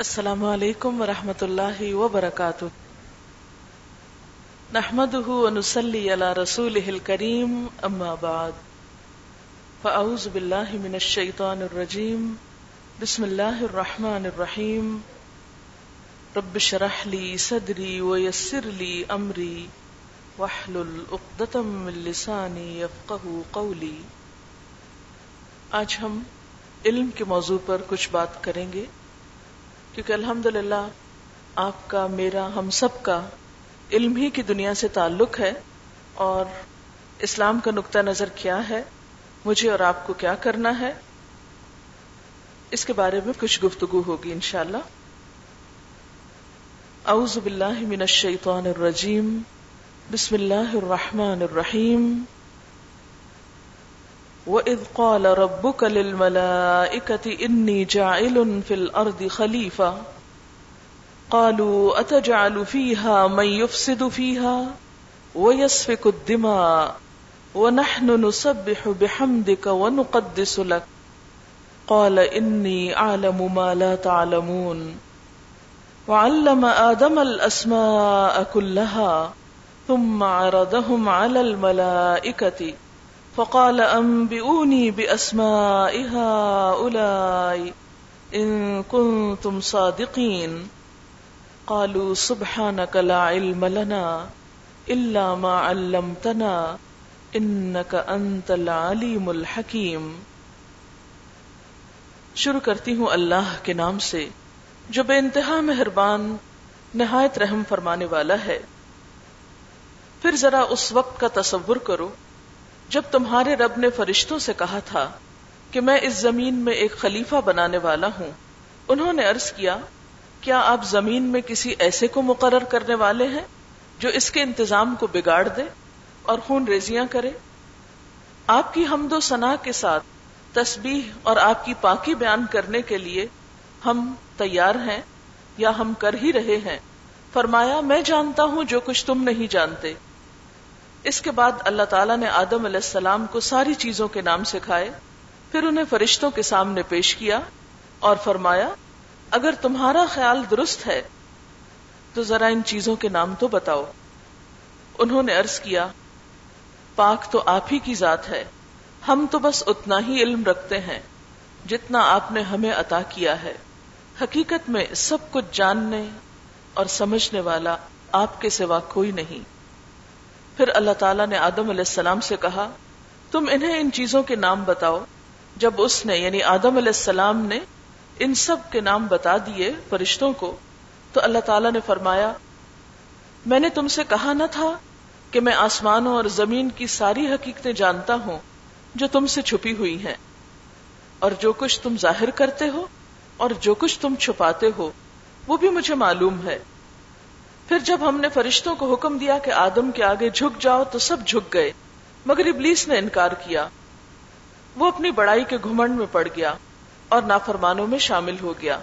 السلام علیکم ورحمۃ اللہ وبرکاتہ۔ نحمده ونصلي على رسوله الكريم اما بعد۔ فاعوذ بالله من الشيطان الرجيم بسم الله الرحمن الرحيم رب اشرح لي صدري ويسر لي امري واحلل عقدة من لساني يفقهوا قولي آج ہم علم کے موضوع پر کچھ بات کریں گے۔ کیونکہ الحمد آپ کا، میرا، ہم سب کا علم ہی کی دنیا سے تعلق ہے اور اسلام کا نقطہ نظر کیا ہے، مجھے اور آپ کو کیا کرنا ہے؟ اس کے بارے میں کچھ گفتگو ہوگی انشاءاللہ۔ اعوذ باللہ من الشیطان الرجیم۔ بسم اللہ الرحمن الرحیم۔ وَإِذْ قَالَ رَبُّكَ لِلْمَلَائِكَةِ إِنِّي جَاعِلٌ فِي الْأَرْضِ خَلِيفَةً قَالُوا أَتَجْعَلُ فِيهَا مَن يُفْسِدُ فِيهَا وَيَسْفِكُ الدِّمَاءَ وَنَحْنُ نُسَبِّحُ بِحَمْدِكَ وَنُقَدِّسُ لَكَ قَالَ إِنِّي أَعْلَمُ مَا لَا تَعْلَمُونَ وَعَلَّمَ آدَمَ الْأَسْمَاءَ كُلَّهَا ثُمَّ عَرَضَهُمْ عَلَى الْمَلَائِكَةِ فقال انبئوني باسماء هؤلاء ان كنتم صادقين. قالوا سبحانك لا علم لنا الا ما علمتنا انك انت العليم الحكيم. شروع کرتی ہوں اللہ کے نام سے، جو بے انتہا مہربان، نہایت رحم فرمانے والا ہے۔ پھر ذرا اس وقت کا تصور کرو۔ جب تمہارے رب نے فرشتوں سے کہا تھا کہ میں اس زمین میں ایک خلیفہ بنانے والا ہوں، انہوں نے عرض کیا کیا آپ زمین میں کسی ایسے کو مقرر کرنے والے ہیں جو اس کے انتظام کو بگاڑ دے اور خون ریزیاں کرے؟ آپ کی حمد و ثنا کے ساتھ تسبیح اور آپ کی پاکی بیان کرنے کے لیے ہم تیار ہیں یا ہم کر ہی رہے ہیں۔ فرمایا، میں جانتا ہوں جو کچھ تم نہیں جانتے۔ اس کے بعد اللہ تعالیٰ نے آدم علیہ السلام کو ساری چیزوں کے نام سکھائے، پھر انہیں فرشتوں کے سامنے پیش کیا اور فرمایا، اگر تمہارا خیال درست ہے، تو ذرا ان چیزوں کے نام تو بتاؤ۔ انہوں نے ارض کیا، پاک تو آپ ہی کی ذات ہے، ہم تو بس اتنا ہی علم رکھتے ہیں، جتنا آپ نے ہمیں عطا کیا ہے۔ حقیقت میں سب کچھ جاننے اور سمجھنے والا آپ کے سوا کوئی نہیں۔ پھر اللہ تعالیٰ نے آدم علیہ السلام سے کہا، تم انہیں ان چیزوں کے نام بتاؤ۔ جب اس نے یعنی آدم علیہ السلام نے ان سب کے نام بتا دیے فرشتوں کو، تو اللہ تعالیٰ نے فرمایا، میں نے تم سے کہا نہ تھا کہ میں آسمانوں اور زمین کی ساری حقیقتیں جانتا ہوں جو تم سے چھپی ہوئی ہیں۔ اور جو کچھ تم ظاہر کرتے ہو اور جو کچھ تم چھپاتے ہو، وہ بھی مجھے معلوم ہے۔ پھر جب ہم نے فرشتوں کو حکم دیا کہ آدم کے آگے جھک جاؤ تو سب جھک گئے، مگر ابلیس نے انکار کیا۔ وہ اپنی بڑائی کے گھمنڈ میں پڑ گیا اور نافرمانوں میں شامل ہو گیا۔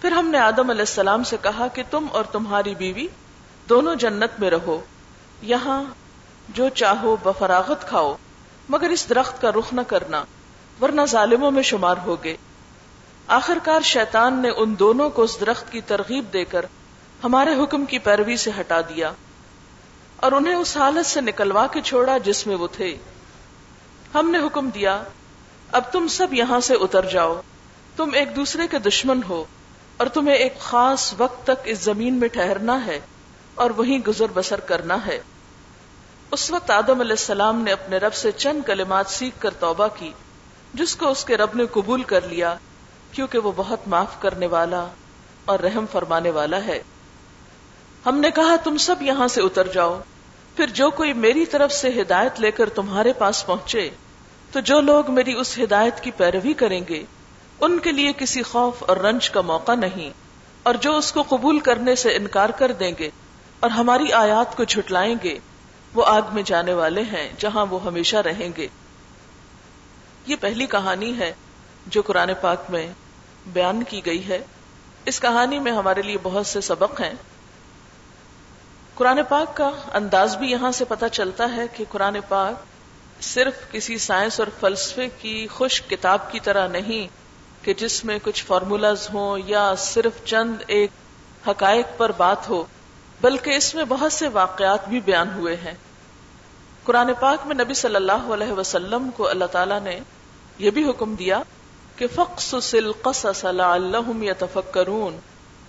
پھر ہم نے آدم علیہ السلام سے کہا کہ تم اور تمہاری بیوی دونوں جنت میں رہو، یہاں جو چاہو بفراغت کھاؤ، مگر اس درخت کا رخ نہ کرنا، ورنہ ظالموں میں شمار ہوگے۔ آخرکار شیطان نے ان دونوں کو اس درخت کی ترغیب دے کر ہمارے حکم کی پیروی سے ہٹا دیا اور انہیں اس حالت سے نکلوا کے چھوڑا جس میں وہ تھے۔ ہم نے حکم دیا، اب تم سب یہاں سے اتر جاؤ۔ تم ایک دوسرے کے دشمن ہو اور تمہیں ایک خاص وقت تک اس زمین میں ٹھہرنا ہے اور وہیں گزر بسر کرنا ہے۔ اس وقت آدم علیہ السلام نے اپنے رب سے چند کلمات سیکھ کر توبہ کی، جس کو اس کے رب نے قبول کر لیا، کیونکہ وہ بہت معاف کرنے والا اور رحم فرمانے والا ہے۔ ہم نے کہا، تم سب یہاں سے اتر جاؤ۔ پھر جو کوئی میری طرف سے ہدایت لے کر تمہارے پاس پہنچے، تو جو لوگ میری اس ہدایت کی پیروی کریں گے، ان کے لیے کسی خوف اور رنج کا موقع نہیں۔ اور جو اس کو قبول کرنے سے انکار کر دیں گے اور ہماری آیات کو جھٹلائیں گے، وہ آگ میں جانے والے ہیں جہاں وہ ہمیشہ رہیں گے۔ یہ پہلی کہانی ہے جو قرآن پاک میں بیان کی گئی ہے۔ اس کہانی میں ہمارے لیے بہت سے سبق ہیں۔ قرآن پاک کا انداز بھی یہاں سے پتا چلتا ہے کہ قرآن پاک صرف کسی سائنس اور فلسفے کی خوش کتاب کی طرح نہیں کہ جس میں کچھ فارمولاز ہوں یا صرف چند ایک حقائق پر بات ہو، بلکہ اس میں بہت سے واقعات بھی بیان ہوئے ہیں۔ قرآن پاک میں نبی صلی اللہ علیہ وسلم کو اللہ تعالیٰ نے یہ بھی حکم دیا کہ فخص القصص لعلهم يتفکرون۔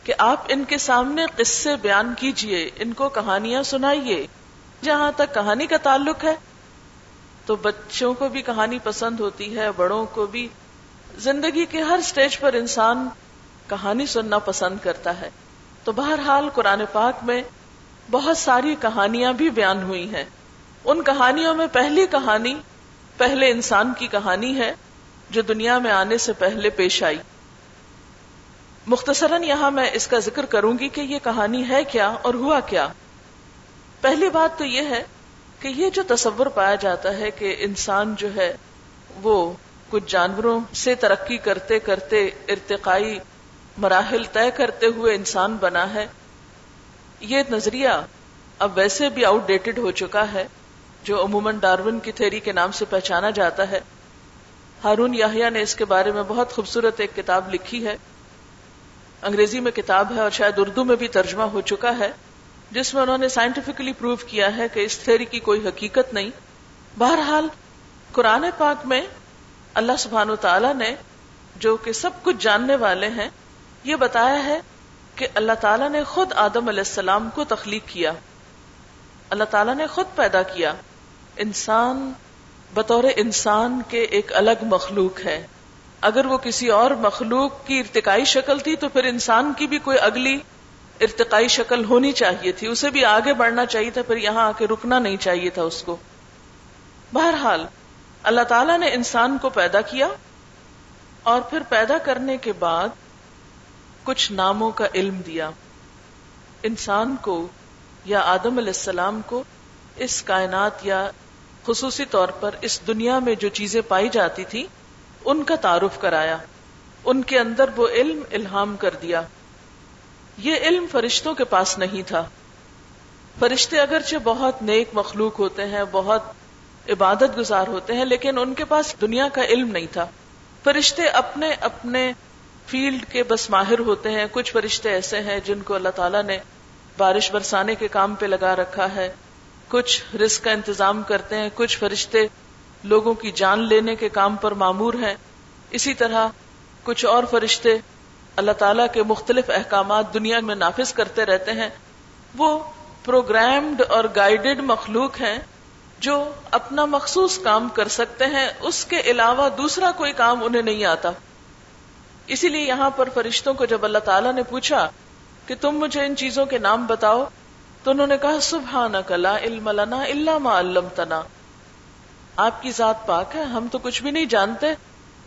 کہ آپ ان کے سامنے قصے بیان کیجیے، ان کو کہانیاں سنائیے۔ جہاں تک کہانی کا تعلق ہے، تو بچوں کو بھی کہانی پسند ہوتی ہے، بڑوں کو بھی۔ زندگی کے ہر سٹیج پر انسان کہانی سننا پسند کرتا ہے۔ تو بہرحال قرآن پاک میں بہت ساری کہانیاں بھی بیان ہوئی ہیں۔ ان کہانیوں میں پہلی کہانی پہلے انسان کی کہانی ہے، جو دنیا میں آنے سے پہلے پیش آئی۔ مختصراً یہاں میں اس کا ذکر کروں گی کہ یہ کہانی ہے کیا اور ہوا کیا۔ پہلی بات تو یہ ہے کہ یہ جو تصور پایا جاتا ہے کہ انسان جو ہے وہ کچھ جانوروں سے ترقی کرتے کرتے ارتقائی مراحل طے کرتے ہوئے انسان بنا ہے، یہ نظریہ اب ویسے بھی آؤٹ ڈیٹڈ ہو چکا ہے، جو عموماً ڈارون کی تھیری کے نام سے پہچانا جاتا ہے۔ ہارون یاہیا نے اس کے بارے میں بہت خوبصورت ایک کتاب لکھی ہے۔ انگریزی میں کتاب ہے اور شاید اردو میں بھی ترجمہ ہو چکا ہے، جس میں انہوں نے سائنٹیفکلی پروو کیا ہے کہ اس تھیری کی کوئی حقیقت نہیں۔ بہرحال، قرآن پاک میں اللہ سبحان و تعالی نے جو کہ سب کچھ جاننے والے ہیں، یہ بتایا ہے کہ اللہ تعالیٰ نے خود آدم علیہ السلام کو تخلیق کیا۔ اللہ تعالیٰ نے خود پیدا کیا۔ انسان بطور انسان کے ایک الگ مخلوق ہے۔ اگر وہ کسی اور مخلوق کی ارتقائی شکل تھی تو پھر انسان کی بھی کوئی اگلی ارتقائی شکل ہونی چاہیے تھی۔ اسے بھی آگے بڑھنا چاہیے تھا، پھر یہاں آ کے رکنا نہیں چاہیے تھا اس کو۔ بہرحال، اللہ تعالیٰ نے انسان کو پیدا کیا اور پھر پیدا کرنے کے بعد کچھ ناموں کا علم دیا۔ انسان کو یا آدم علیہ السلام کو اس کائنات یا خصوصی طور پر اس دنیا میں جو چیزیں پائی جاتی تھی ان کا تعارف کرایا، ان کے اندر وہ علم الہام کر دیا۔ یہ علم فرشتوں کے پاس نہیں تھا۔ فرشتے اگرچہ بہت نیک مخلوق ہوتے ہیں، بہت عبادت گزار ہوتے ہیں، لیکن ان کے پاس دنیا کا علم نہیں تھا۔ فرشتے اپنے اپنے فیلڈ کے بس ماہر ہوتے ہیں۔ کچھ فرشتے ایسے ہیں جن کو اللہ تعالیٰ نے بارش برسانے کے کام پہ لگا رکھا ہے۔ کچھ رسک کا انتظام کرتے ہیں، کچھ فرشتے لوگوں کی جان لینے کے کام پر معمور ہیں۔ اسی طرح کچھ اور فرشتے اللہ تعالیٰ کے مختلف احکامات دنیا میں نافذ کرتے رہتے ہیں۔ وہ پروگرامڈ اور گائیڈڈ مخلوق ہیں جو اپنا مخصوص کام کر سکتے ہیں۔ اس کے علاوہ دوسرا کوئی کام انہیں نہیں آتا۔ اسی لیے یہاں پر فرشتوں کو جب اللہ تعالیٰ نے پوچھا کہ تم مجھے ان چیزوں کے نام بتاؤ تو انہوں نے کہا سبحان کلا علم لنا اللہ ما علمتنا۔ آپ کی ذات پاک ہے، ہم تو کچھ بھی نہیں جانتے۔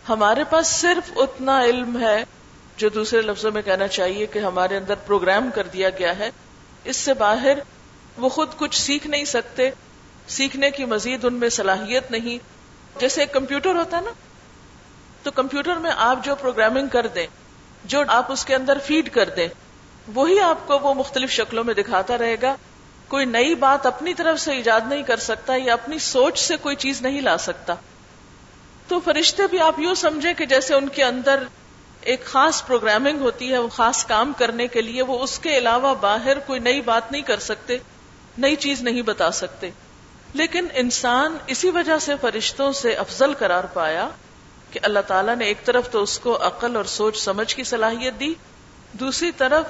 ہمارے پاس صرف اتنا علم ہے جو دوسرے لفظوں میں کہنا چاہیے کہ ہمارے اندر پروگرام کر دیا گیا ہے۔ اس سے باہر وہ خود کچھ سیکھ نہیں سکتے۔ سیکھنے کی مزید ان میں صلاحیت نہیں۔ جیسے ایک کمپیوٹر ہوتا ہے نا، تو کمپیوٹر میں آپ جو پروگرامنگ کر دیں، جو آپ اس کے اندر فیڈ کر دیں، وہی آپ کو وہ مختلف شکلوں میں دکھاتا رہے گا۔ کوئی نئی بات اپنی طرف سے ایجاد نہیں کر سکتا یا اپنی سوچ سے کوئی چیز نہیں لا سکتا۔ تو فرشتے بھی آپ یوں سمجھے کہ جیسے ان کے اندر ایک خاص پروگرامنگ ہوتی ہے، وہ خاص کام کرنے کے لیے، وہ اس کے علاوہ باہر کوئی نئی بات نہیں کر سکتے، نئی چیز نہیں بتا سکتے۔ لیکن انسان اسی وجہ سے فرشتوں سے افضل قرار پایا کہ اللہ تعالیٰ نے ایک طرف تو اس کو عقل اور سوچ سمجھ کی صلاحیت دی، دوسری طرف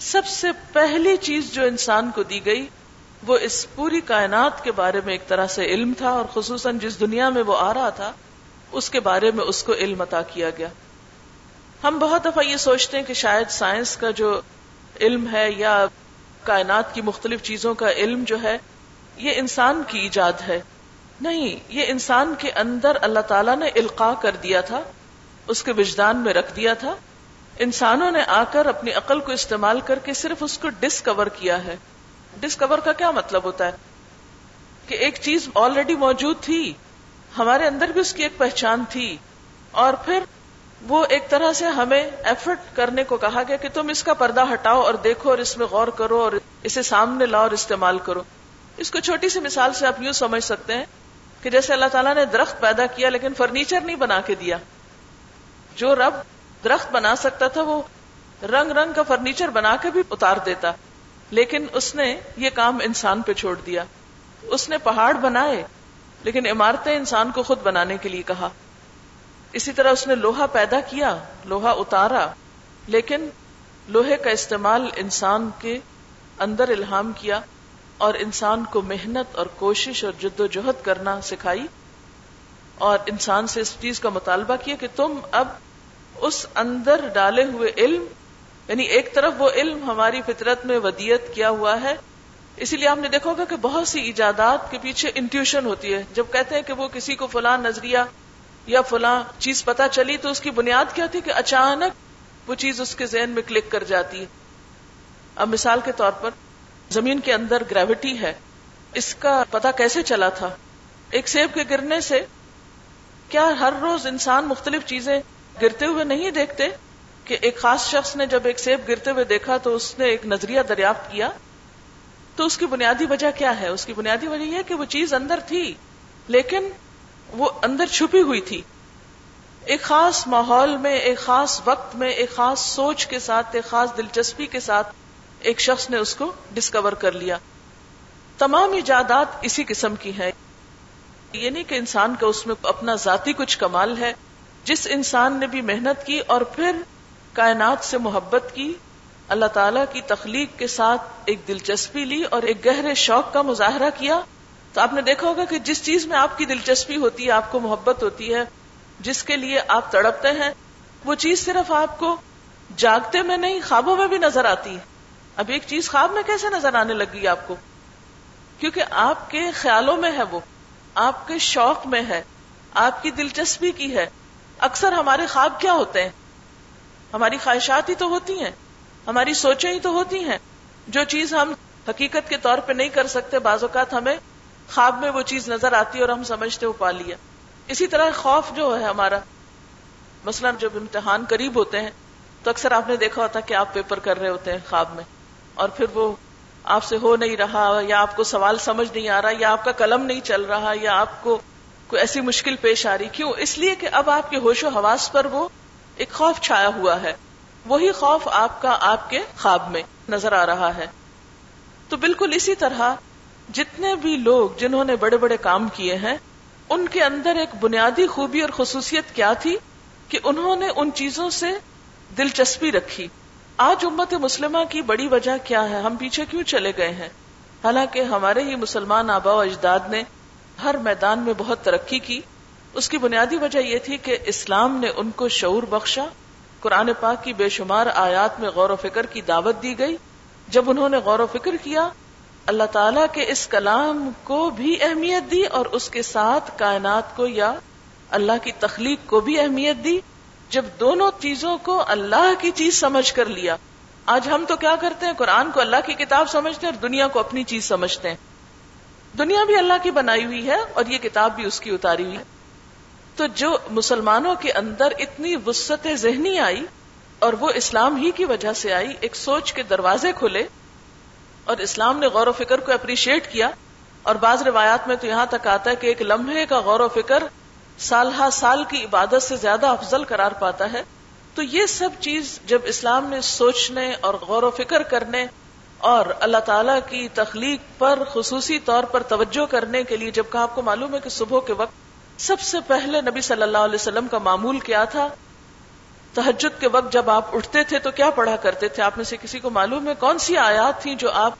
سب سے پہلی چیز جو انسان کو دی گئی، وہ اس پوری کائنات کے بارے میں ایک طرح سے علم تھا، اور خصوصاً جس دنیا میں وہ آ رہا تھا، اس کے بارے میں اس کو علم عطا کیا گیا۔ ہم بہت دفعہ یہ سوچتے ہیں کہ شاید سائنس کا جو علم ہے یا کائنات کی مختلف چیزوں کا علم جو ہے، یہ انسان کی ایجاد ہے۔ نہیں، یہ انسان کے اندر اللہ تعالیٰ نے القاع کر دیا تھا، اس کے وجدان میں رکھ دیا تھا۔ انسانوں نے آ کر اپنی عقل کو استعمال کر کے صرف اس کو ڈسکور کیا ہے۔ ڈسکور کا کیا مطلب ہوتا ہے؟ کہ ایک چیز آلریڈی موجود تھی، ہمارے اندر بھی اس کی ایک پہچان تھی، اور پھر وہ ایک طرح سے ہمیں ایفرٹ کرنے کو کہا گیا کہ تم اس کا پردہ ہٹاؤ اور دیکھو اور اس میں غور کرو اور اسے سامنے لاؤ اور استعمال کرو۔ اس کو چھوٹی سی مثال سے آپ یوں سمجھ سکتے ہیں کہ جیسے اللہ تعالیٰ نے درخت پیدا کیا لیکن فرنیچر نہیں بنا کے دیا۔ جو رب درخت بنا سکتا تھا، وہ رنگ رنگ کا فرنیچر بنا کے بھی اتار دیتا۔ لیکن اس نے یہ کام انسان پہ چھوڑ دیا۔ اس نے پہاڑ بنائے، لیکن عمارتیں انسان کو خود بنانے کے لیے کہا۔ اسی طرح اس نے لوہا پیدا کیا، لوہا اتارا، لیکن لوہے کا استعمال انسان کے اندر الہام کیا اور انسان کو محنت اور کوشش اور جد و جہد کرنا سکھائی اور انسان سے اس چیز کا مطالبہ کیا کہ تم اب اس اندر ڈالے ہوئے علم یعنی ایک طرف وہ علم ہماری فطرت میں ودیت کیا ہوا ہے، اسی لیے آپ نے دیکھا ہوگا کہ بہت سی ایجادات کے پیچھے انٹیوشن ہوتی ہے۔ جب کہتے ہیں کہ وہ کسی کو فلاں نظریہ یا فلاں چیز پتا چلی تو اس کی بنیاد کیا تھی کہ اچانک وہ چیز اس کے ذہن میں کلک کر جاتی ہے۔ اب مثال کے طور پر زمین کے اندر گریوٹی ہے۔ اس کا پتا کیسے چلا تھا؟ ایک سیب کے گرنے سے کیا ہر روز انسان مختلف چیزیں گرتے ہوئے نہیں دیکھتے کہ ایک خاص شخص نے جب ایک سیب گرتے ہوئے دیکھا تو اس نے ایک نظریہ دریافت کیا، تو اس کی بنیادی وجہ کیا ہے؟ اس کی بنیادی وجہ یہ کہ وہ چیز اندر تھی، لیکن وہ اندر چھپی ہوئی تھی۔ ایک خاص ماحول میں، ایک خاص وقت میں، ایک خاص سوچ کے ساتھ، ایک خاص دلچسپی کے ساتھ ایک شخص نے اس کو ڈسکور کر لیا۔ تمام ایجادات اسی قسم کی ہیں۔ یہ نہیں کہ انسان کا اس میں اپنا ذاتی کچھ کمال ہے۔ جس انسان نے بھی محنت کی اور پھر کائنات سے محبت کی، اللہ تعالی کی تخلیق کے ساتھ ایک دلچسپی لی اور ایک گہرے شوق کا مظاہرہ کیا۔ تو آپ نے دیکھا ہوگا کہ جس چیز میں آپ کی دلچسپی ہوتی ہے، آپ کو محبت ہوتی ہے، جس کے لیے آپ تڑپتے ہیں، وہ چیز صرف آپ کو جاگتے میں نہیں، خوابوں میں بھی نظر آتی۔ ہے اب ایک چیز خواب میں کیسے نظر آنے لگی آپ کو؟ کیونکہ آپ کے خیالوں میں ہے وہ، آپ کے شوق میں ہے، آپ کی دلچسپی کی ہے۔ اکثر ہمارے خواب کیا ہوتے ہیں؟ ہماری خواہشات ہی تو ہوتی ہیں، ہماری سوچیں ہی تو ہوتی ہیں۔ جو چیز ہم حقیقت کے طور پہ نہیں کر سکتے، بعض اوقات ہمیں خواب میں وہ چیز نظر آتی ہے اور ہم سمجھتے وہ پا لیا اسی طرح خوف جو ہے ہمارا، مثلا جب امتحان قریب ہوتے ہیں، تو اکثر آپ نے دیکھا ہوتا کہ آپ پیپر کر رہے ہوتے ہیں خواب میں، اور پھر وہ آپ سے ہو نہیں رہا، یا آپ کو سوال سمجھ نہیں آ رہا، یا آپ کا قلم نہیں چل رہا، یا آپ کو کوئی ایسی مشکل پیش آ رہی کیوں؟ اس لیے کہ اب آپ کے ہوش و حواس پر وہ ایک خوف چھایا ہوا ہے۔ وہی خوف آپ کا آپ کے خواب میں نظر آ رہا ہے۔ تو بالکل اسی طرح جتنے بھی لوگ جنہوں نے بڑے بڑے کام کیے ہیں، ان کے اندر ایک بنیادی خوبی اور خصوصیت کیا تھی کہ انہوں نے ان چیزوں سے دلچسپی رکھی۔ آج امت مسلمہ کی بڑی وجہ کیا ہے؟ ہم پیچھے کیوں چلے گئے ہیں؟ حالانکہ ہمارے ہی مسلمان آبا و اجداد نے ہر میدان میں بہت ترقی کی۔ اس کی بنیادی وجہ یہ تھی کہ اسلام نے ان کو شعور بخشا۔ قرآن پاک کی بے شمار آیات میں غور و فکر کی دعوت دی گئی۔ جب انہوں نے غور و فکر کیا، اللہ تعالی کے اس کلام کو بھی اہمیت دی اور اس کے ساتھ کائنات کو یا اللہ کی تخلیق کو بھی اہمیت دی۔ جب دونوں چیزوں کو اللہ کی چیز سمجھ کر لیا۔ آج ہم تو کیا کرتے ہیں؟ قرآن کو اللہ کی کتاب سمجھتے ہیں اور دنیا کو اپنی چیز سمجھتے ہیں۔ دنیا بھی اللہ کی بنائی ہوئی ہے اور یہ کتاب بھی اس کی اتاری ہوئی ہے۔ تو جو مسلمانوں کے اندر اتنی وسط ذہنی آئی اور وہ اسلام ہی کی وجہ سے آئی، ایک سوچ کے دروازے کھلے اور اسلام نے غور و فکر کو اپریشیٹ کیا اور بعض روایات میں تو یہاں تک آتا ہے کہ ایک لمحے کا غور و فکر سال ہا سال کی عبادت سے زیادہ افضل قرار پاتا ہے۔ تو یہ سب چیز جب اسلام نے سوچنے اور غور و فکر کرنے اور اللہ تعالی کی تخلیق پر خصوصی طور پر توجہ کرنے کے لیے جبکہ آپ کو معلوم ہے کہ صبح کے وقت سب سے پہلے نبی صلی اللہ علیہ وسلم کا معمول کیا تھا؟ تحجد کے وقت جب آپ اٹھتے تھے تو کیا پڑھا کرتے تھے؟ آپ میں سے کسی کو معلوم ہے کون سی آیات تھی جو آپ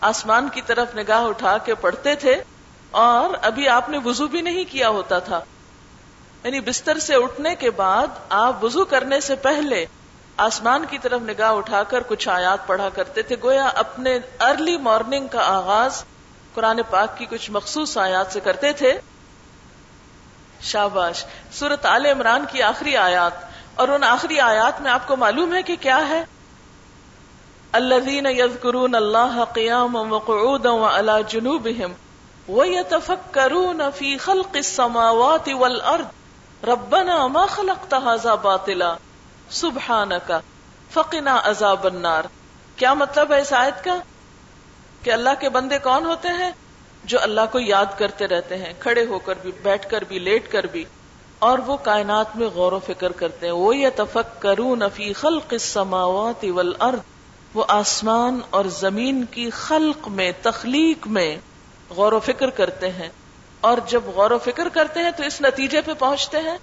آسمان کی طرف نگاہ اٹھا کے پڑھتے تھے؟ اور ابھی آپ نے وضو بھی نہیں کیا ہوتا تھا۔ یعنی بستر سے اٹھنے کے بعد آپ وضو کرنے سے پہلے آسمان کی طرف نگاہ اٹھا کر کچھ آیات پڑھا کرتے تھے، گویا اپنے ارلی مارننگ کا آغاز قرآن پاک کی کچھ مخصوص آیات سے کرتے تھے۔ شاباش سورت عال عمران کی آخری آیات، اور ان آخری آیات میں آپ کو معلوم ہے کہ کیا ہے؟ اللہ کرون اللہ قیام وعلى جنوبهم ويتفكرون في خلق السماوات والارض، ربنا ما خلقت هذا باطلا۔ سبحانك فقنا عذاب النار۔ کیا مطلب ہے اس آیت کا؟ کہ اللہ کے بندے کون ہوتے ہیں؟ جو اللہ کو یاد کرتے رہتے ہیں، کھڑے ہو کر بھی، بیٹھ کر بھی، لیٹ کر بھی۔ اور وہ کائنات میں غور و فکر کرتے ہیں۔ وہ یہ تفک کرو نفی خلق السماوات والارض۔ وہ آسمان اور زمین کی خلق میں، تخلیق میں غور و فکر کرتے ہیں۔ اور جب غور و فکر کرتے ہیں تو اس نتیجے پہ پہنچتے ہیں۔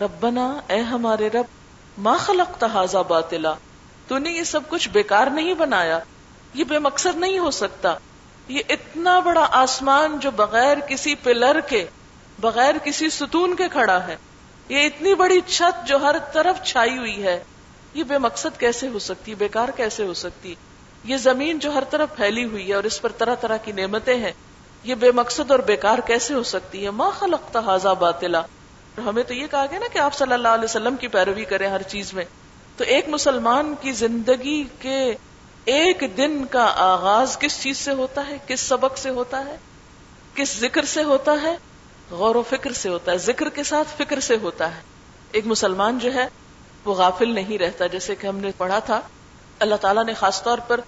ربنا، اے ہمارے رب ما خلق تحازا باطلا۔ تو نے یہ سب کچھ بیکار نہیں بنایا۔ یہ بے مقصد نہیں ہو سکتا۔ یہ اتنا بڑا آسمان جو بغیر کسی پلر کے، بغیر کسی ستون کے کھڑا ہے۔ یہ اتنی بڑی چھت جو ہر طرف چھائی ہوئی ہے۔ یہ بے مقصد کیسے ہو سکتی؟ بیکار کیسے ہو سکتی؟ یہ زمین جو ہر طرف پھیلی ہوئی ہے اور اس پر طرح طرح کی نعمتیں ہیں۔ یہ بے مقصد اور بیکار کیسے ہو سکتی؟ ہے ما خلق تحازا باطلا۔ ہمیں تو یہ کہا گیا نا کہ آپ صلی اللہ علیہ وسلم کی پیروی کریں ہر چیز میں۔ تو ایک مسلمان کی زندگی کے ایک دن کا آغاز کس چیز سے ہوتا ہے؟ کس سبق سے ہوتا ہے؟ کس ذکر سے ہوتا ہے؟ غور و فکر سے ہوتا ہے۔ ذکر کے ساتھ فکر سے ہوتا ہے۔ ایک مسلمان جو ہے، وہ غافل نہیں رہتا، جیسے کہ ہم نے پڑھا تھا۔ اللہ تعالیٰ نے خاص طور پر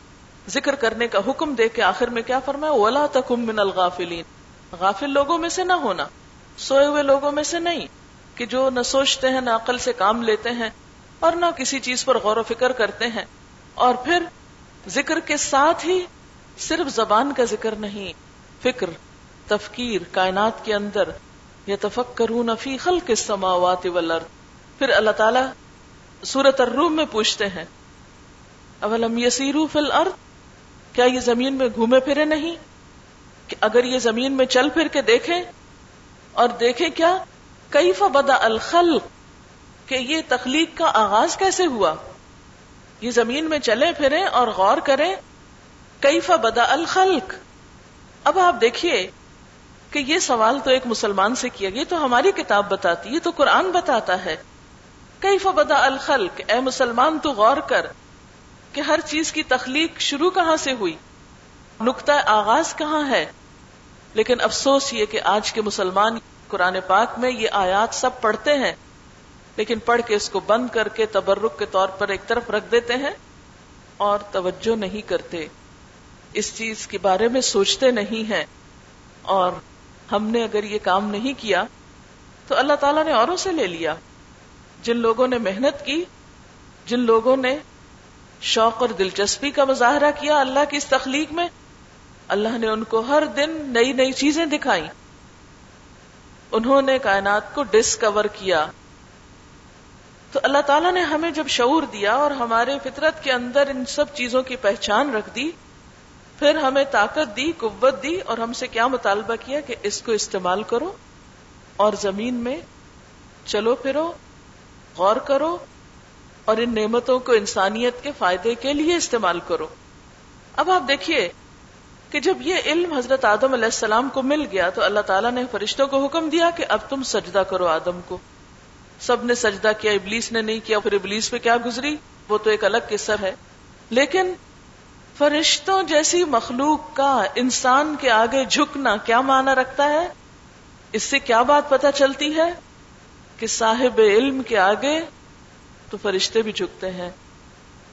ذکر کرنے کا حکم دے کے آخر میں کیا فرمایا؟ اولا تکم من الغافلین غافل لوگوں میں سے نہ ہونا۔ سوئے ہوئے لوگوں میں سے نہیں کہ جو نہ سوچتے ہیں، نہ عقل سے کام لیتے ہیں اور نہ کسی چیز پر غور و فکر کرتے ہیں۔ اور پھر ذکر کے ساتھ ہی صرف زبان کا ذکر نہیں، فکر، تفکیر، کائنات کے اندر یا تفک کروں نفی خل کے سماوات پھر اللہ تعالی سورت الروم میں پوچھتے ہیں، اولم یسیرو فل ارد کیا یہ زمین میں گھومے پھرے نہیں؟ کہ اگر یہ زمین میں چل پھر کے دیکھیں اور دیکھیں کیا؟ کئی بدا الخل کہ یہ تخلیق کا آغاز کیسے ہوا؟ یہ زمین میں چلے پھرے اور غور کریں کئی بدا الخلق؟ اب آپ دیکھیے کہ یہ سوال تو ایک مسلمان سے کیا گیا تو ہماری کتاب بتاتی ہے تو قرآن بتاتا ہے۔ کئی بدا الخلق؟ اے مسلمان، تو غور کر کہ ہر چیز کی تخلیق شروع کہاں سے ہوئی؟ نقطۂ آغاز کہاں ہے؟ لیکن افسوس یہ کہ آج کے مسلمان قرآن پاک میں یہ آیات سب پڑھتے ہیں، لیکن پڑھ کے اس کو بند کر کے تبرک کے طور پر ایک طرف رکھ دیتے ہیں اور توجہ نہیں کرتے۔ اس چیز کے بارے میں سوچتے نہیں ہیں۔ اور ہم نے اگر یہ کام نہیں کیا تو اللہ تعالیٰ نے اوروں سے لے لیا۔ جن لوگوں نے محنت کی، جن لوگوں نے شوق اور دلچسپی کا مظاہرہ کیا اللہ کی اس تخلیق میں اللہ نے ان کو ہر دن نئی نئی چیزیں دکھائی انہوں نے کائنات کو ڈسکور کیا۔ تو اللہ تعالیٰ نے ہمیں جب شعور دیا اور ہمارے فطرت کے اندر ان سب چیزوں کی پہچان رکھ دی، پھر ہمیں طاقت دی، قوت دی اور ہم سے کیا مطالبہ کیا کہ اس کو استعمال کرو اور زمین میں چلو پھرو، غور کرو اور ان نعمتوں کو انسانیت کے فائدے کے لیے استعمال کرو۔ اب آپ دیکھیے کہ جب یہ علم حضرت آدم علیہ السلام کو مل گیا تو اللہ تعالیٰ نے فرشتوں کو حکم دیا کہ اب تم سجدہ کرو آدم کو۔ سب نے سجدہ کیا، ابلیس نے نہیں کیا، پھر ابلیس پہ کیا گزری؟ وہ تو ایک الگ قصر ہے۔ لیکن فرشتوں جیسی مخلوق کا انسان کے آگے جھکنا کیا معنی رکھتا ہے؟ اس سے کیا بات پتہ چلتی ہے کہ صاحب علم کے آگے تو فرشتے بھی جھکتے ہیں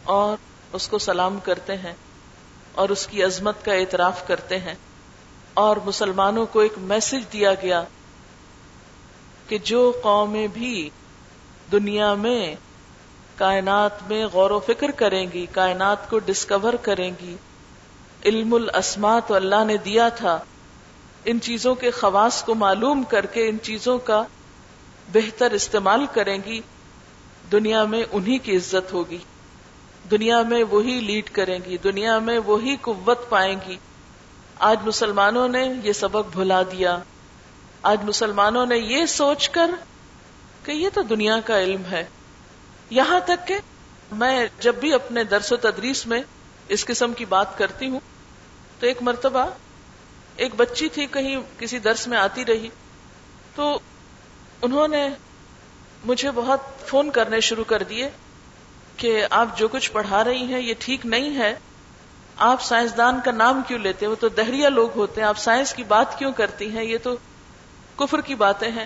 اور اس کو سلام کرتے ہیں۔ اور اس کی عظمت کا اعتراف کرتے ہیں اور مسلمانوں کو ایک میسج دیا گیا کہ جو قومیں بھی دنیا میں کائنات میں غور و فکر کریں گی، کائنات کو ڈسکور کریں گی، علم الاسما تو اللہ نے دیا تھا، ان چیزوں کے خواص کو معلوم کر کے ان چیزوں کا بہتر استعمال کریں گی، دنیا میں انہی کی عزت ہوگی۔ دنیا میں وہی لیڈ کریں گی، دنیا میں وہی قوت پائیں گی۔ آج مسلمانوں نے یہ سبق بھلا دیا۔ آج مسلمانوں نے یہ سوچ کر کہ یہ تو دنیا کا علم ہے۔ یہاں تک کہ میں جب بھی اپنے درس و تدریس میں اس قسم کی بات کرتی ہوں تو ایک مرتبہ ایک بچی تھی کہیں کسی درس میں آتی رہی تو انہوں نے مجھے بہت فون کرنے شروع کر دیے۔ کہ آپ جو کچھ پڑھا رہی ہیں، یہ ٹھیک نہیں ہے۔ آپ سائنسدان کا نام کیوں لیتے وہ تو دہریا لوگ ہوتے ہیں۔ آپ سائنس کی بات کیوں کرتی ہیں؟ یہ تو کفر کی باتیں ہیں۔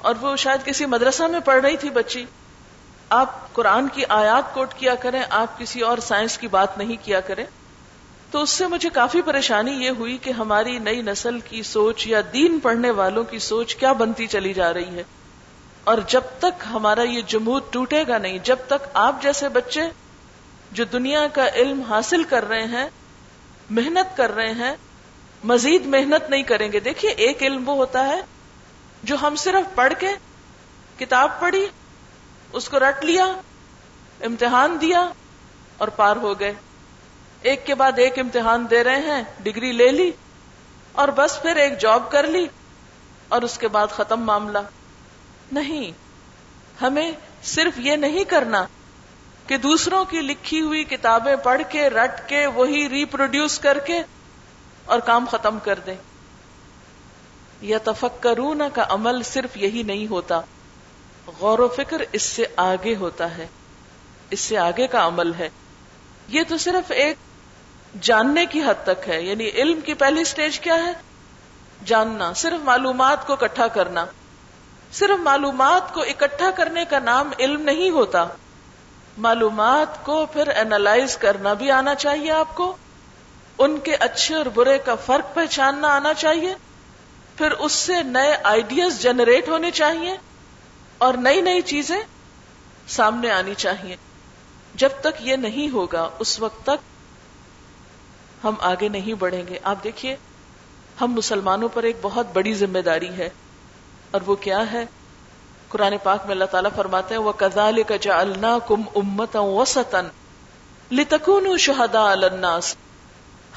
اور وہ شاید کسی مدرسہ میں پڑھ رہی تھی بچی۔ آپ قرآن کی آیات کوٹ کیا کریں، آپ کسی اور سائنس کی بات نہیں کیا کریں۔ تو اس سے مجھے کافی پریشانی یہ ہوئی کہ ہماری نئی نسل کی سوچ یا دین پڑھنے والوں کی سوچ کیا بنتی چلی جا رہی ہے۔ اور جب تک ہمارا یہ جمود ٹوٹے گا نہیں، جب تک آپ جیسے بچے جو دنیا کا علم حاصل کر رہے ہیں، محنت کر رہے ہیں، مزید محنت نہیں کریں گے۔ دیکھیے، ایک علم وہ ہوتا ہے جو ہم صرف پڑھ کے کتاب پڑھی، اس کو رٹ لیا، امتحان دیا اور پار ہو گئے۔ ایک کے بعد ایک امتحان دے رہے ہیں، ڈگری لے لی اور بس پھر ایک جاب کر لی اور اس کے بعد ختم معاملہ۔ نہیں۔ ہمیں صرف یہ نہیں کرنا کہ دوسروں کی لکھی ہوئی کتابیں پڑھ کے، رٹ کے، وہی ریپروڈیوس کر کے اور کام ختم کر دیں۔ یا تفکرون کا عمل صرف یہی نہیں ہوتا۔ غور و فکر اس سے آگے ہوتا ہے۔ اس سے آگے کا عمل ہے۔ یہ تو صرف ایک جاننے کی حد تک ہے۔ یعنی علم کی پہلی سٹیج کیا ہے؟ جاننا، صرف معلومات کو اکٹھا کرنا۔ صرف معلومات کو اکٹھا کرنے کا نام علم نہیں ہوتا۔ معلومات کو پھر اینالائز کرنا بھی آنا چاہیے آپ کو۔ ان کے اچھے اور برے کا فرق پہچاننا آنا چاہیے۔ پھر اس سے نئے آئیڈیاز جنریٹ ہونے چاہیے۔ اور نئی نئی چیزیں سامنے آنی چاہیے۔ جب تک یہ نہیں ہوگا، اس وقت تک ہم آگے نہیں بڑھیں گے۔ آپ دیکھیے، ہم مسلمانوں پر ایک بہت بڑی ذمہ داری ہے۔ اور وہ کیا ہے؟ قرآن پاک میں اللہ تعالیٰ فرماتے ہیں وہ کزال کا جا اللہ کم امت وسطن لتکون شہدا الناس۔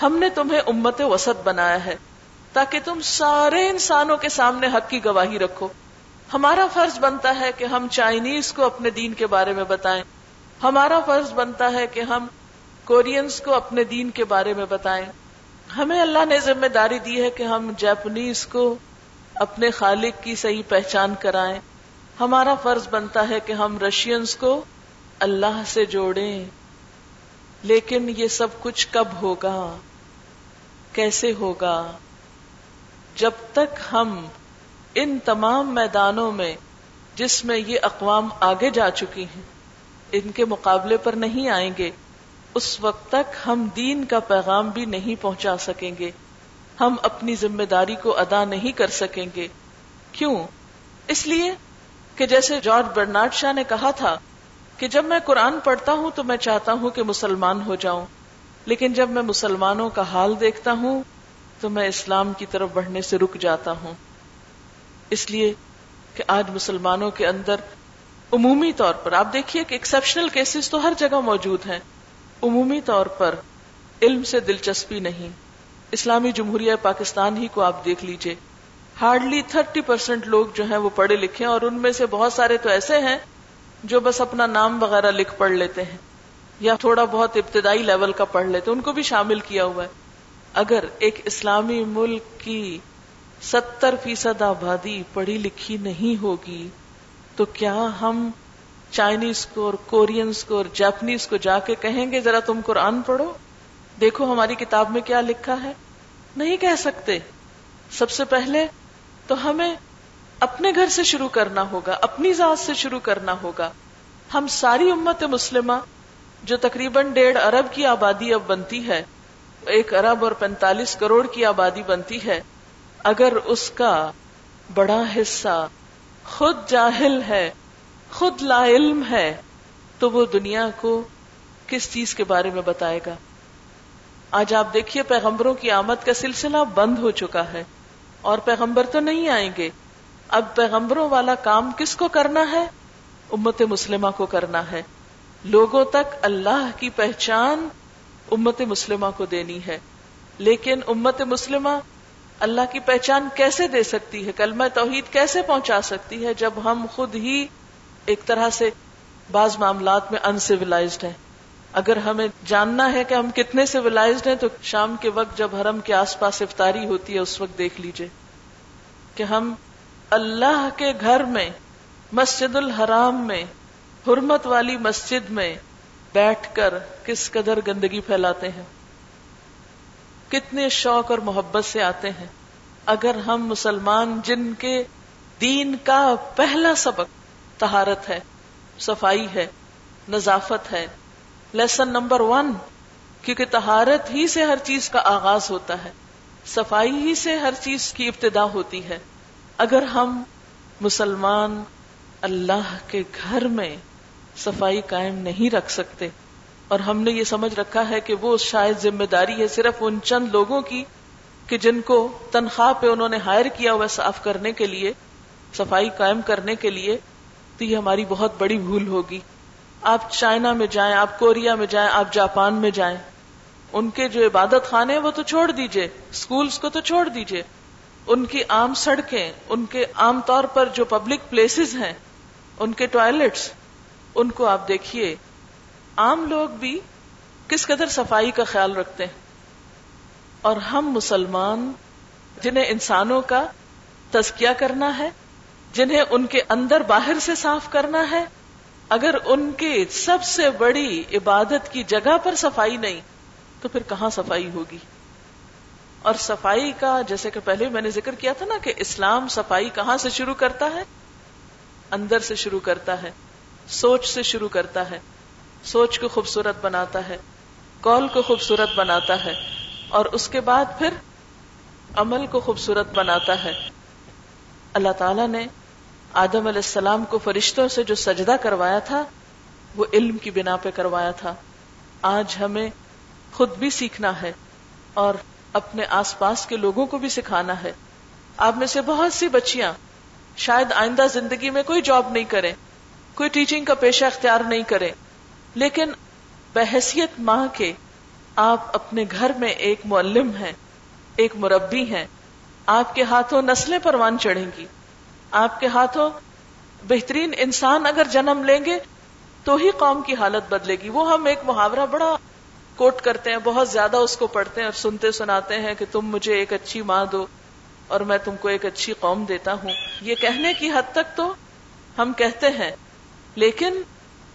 ہم نے تمہیں امت وسط بنایا ہے، تاکہ تم سارے انسانوں کے سامنے حق کی گواہی رکھو۔ ہمارا فرض بنتا ہے کہ ہم چائنیز کو اپنے دین کے بارے میں بتائیں۔ ہمارا فرض بنتا ہے کہ ہم کورینس کو اپنے دین کے بارے میں بتائیں۔ ہمیں اللہ نے ذمہ داری دی ہے کہ ہم جاپنیز کو اپنے خالق کی صحیح پہچان کرائیں۔ ہمارا فرض بنتا ہے کہ ہم رشینز کو اللہ سے جوڑیں۔ لیکن یہ سب کچھ کب ہوگا؟ کیسے ہوگا؟ جب تک ہم ان تمام میدانوں میں جس میں یہ اقوام آگے جا چکی ہیں، ان کے مقابلے پر نہیں آئیں گے، اس وقت تک ہم دین کا پیغام بھی نہیں پہنچا سکیں گے۔ ہم اپنی ذمہ داری کو ادا نہیں کر سکیں گے۔ کیوں؟ اس لیے کہ جیسے جارج برنارڈ شاہ نے کہا تھا کہ جب میں قرآن پڑھتا ہوں تو میں چاہتا ہوں کہ مسلمان ہو جاؤں، لیکن جب میں مسلمانوں کا حال دیکھتا ہوں تو میں اسلام کی طرف بڑھنے سے رک جاتا ہوں۔ اس لیے کہ آج مسلمانوں کے اندر عمومی طور پر، آپ دیکھیے کہ ایکسپشنل کیسز تو ہر جگہ موجود ہیں، عمومی طور پر علم سے دلچسپی نہیں۔ اسلامی جمہوریہ پاکستان ہی کو آپ دیکھ لیجیے۔ ہارڈلی تھرٹی پرسینٹ لوگ جو ہیں وہ پڑھے لکھے ہیں اور ان میں سے بہت سارے تو ایسے ہیں جو بس اپنا نام وغیرہ لکھ پڑھ لیتے ہیں یا تھوڑا بہت ابتدائی لیول کا پڑھ لیتے ان کو بھی شامل کیا ہوا ہے۔ اگر ایک اسلامی ملک کی ستر فیصد آبادی پڑھی لکھی نہیں ہوگی، تو کیا ہم چائنیز کو اور کورینز کو اور جاپنیز کو جا کے کہیں گے، ذرا تم قرآن پڑھو؟ دیکھو ہماری کتاب میں کیا لکھا ہے۔ نہیں کہہ سکتے۔ سب سے پہلے تو ہمیں اپنے گھر سے شروع کرنا ہوگا، اپنی ذات سے شروع کرنا ہوگا۔ ہم ساری امت مسلمہ، جو تقریباً ڈیڑھ ارب کی آبادی اب بنتی ہے، ایک ارب اور پینتالیس کروڑ کی آبادی بنتی ہے، اگر اس کا بڑا حصہ خود جاہل ہے، خود لا علم ہے، تو وہ دنیا کو کس چیز کے بارے میں بتائے گا؟ آج آپ دیکھیے پیغمبروں کی آمد کا سلسلہ بند ہو چکا ہے اور پیغمبر تو نہیں آئیں گے۔ اب پیغمبروں والا کام کس کو کرنا ہے؟ امت مسلمہ کو کرنا ہے۔ لوگوں تک اللہ کی پہچان امت مسلمہ کو دینی ہے۔ لیکن امت مسلمہ اللہ کی پہچان کیسے دے سکتی ہے؟ کلمہ توحید کیسے پہنچا سکتی ہے جب ہم خود ہی ایک طرح سے بعض معاملات میں انسیولائزڈ ہیں؟ اگر ہمیں جاننا ہے کہ ہم کتنے سیولائزڈ ہیں، تو شام کے وقت جب حرم کے آس پاس افطاری ہوتی ہے، اس وقت دیکھ لیجیے کہ ہم اللہ کے گھر میں، مسجد الحرام میں، حرمت والی مسجد میں بیٹھ کر کس قدر گندگی پھیلاتے ہیں۔ کتنے شوق اور محبت سے آتے ہیں۔ اگر ہم مسلمان جن کے دین کا پہلا سبق تہارت ہے، صفائی ہے، نظافت ہے لیسن نمبر ون، کیونکہ تہارت ہی سے ہر چیز کا آغاز ہوتا ہے، صفائی ہی سے ہر چیز کی ابتدا ہوتی ہے۔ اگر ہم مسلمان اللہ کے گھر میں صفائی قائم نہیں رکھ سکتے، اور ہم نے یہ سمجھ رکھا ہے کہ وہ شاید ذمہ داری ہے صرف ان چند لوگوں کی، کہ جن کو تنخواہ پہ انہوں نے ہائر کیا ہوا صاف کرنے کے لیے، صفائی قائم کرنے کے لیے، تو یہ ہماری بہت بڑی بھول ہوگی۔ آپ چائنا میں جائیں، آپ کوریا میں جائیں، آپ جاپان میں جائیں۔ ان کے جو عبادت خانے وہ تو چھوڑ دیجیے۔ اسکولس کو تو چھوڑ دیجیے۔ ان کی عام سڑکیں، ان کے عام طور پر جو پبلک پلیسز ہیں، ان کے ٹوائلٹس ان کو آپ دیکھیے۔ عام لوگ بھی کس قدر صفائی کا خیال رکھتے ہیں؟ اور ہم مسلمان، جنہیں انسانوں کا تزکیہ کرنا ہے، جنہیں ان کے اندر باہر سے صاف کرنا ہے اگر ان کی سب سے بڑی عبادت کی جگہ پر صفائی نہیں، تو پھر کہاں صفائی ہوگی؟ اور صفائی کا، جیسے کہ پہلے میں نے ذکر کیا تھا نا کہ اسلام صفائی کہاں سے شروع کرتا ہے؟ اندر سے شروع کرتا ہے، سوچ سے شروع کرتا ہے، سوچ کو خوبصورت بناتا ہے، کال کو خوبصورت بناتا ہے، اور اس کے بعد پھر عمل کو خوبصورت بناتا ہے۔ اللہ تعالی نے آدم علیہ السلام کو فرشتوں سے جو سجدہ کروایا تھا، وہ علم کی بنا پہ کروایا تھا۔ آج ہمیں خود بھی سیکھنا ہے اور اپنے آس پاس کے لوگوں کو بھی سکھانا ہے۔ آپ میں سے بہت سی بچیاں شاید آئندہ زندگی میں کوئی جاب نہیں کرے کوئی ٹیچنگ کا پیشہ اختیار نہیں کرے لیکن بحثیت ماں کے آپ اپنے گھر میں ایک معلم ہیں، ایک مربی ہیں۔ آپ کے ہاتھوں نسلیں پروان چڑھیں گی۔ آپ کے ہاتھوں بہترین انسان اگر جنم لیں گے، تو ہی قوم کی حالت بدلے گی۔ وہ ہم ایک محاورہ بڑا کوٹ کرتے ہیں، بہت زیادہ اس کو پڑھتے ہیں اور سنتے سناتے ہیں کہ تم مجھے ایک اچھی ماں دو اور میں تم کو ایک اچھی قوم دیتا ہوں۔ یہ کہنے کی حد تک تو ہم کہتے ہیں، لیکن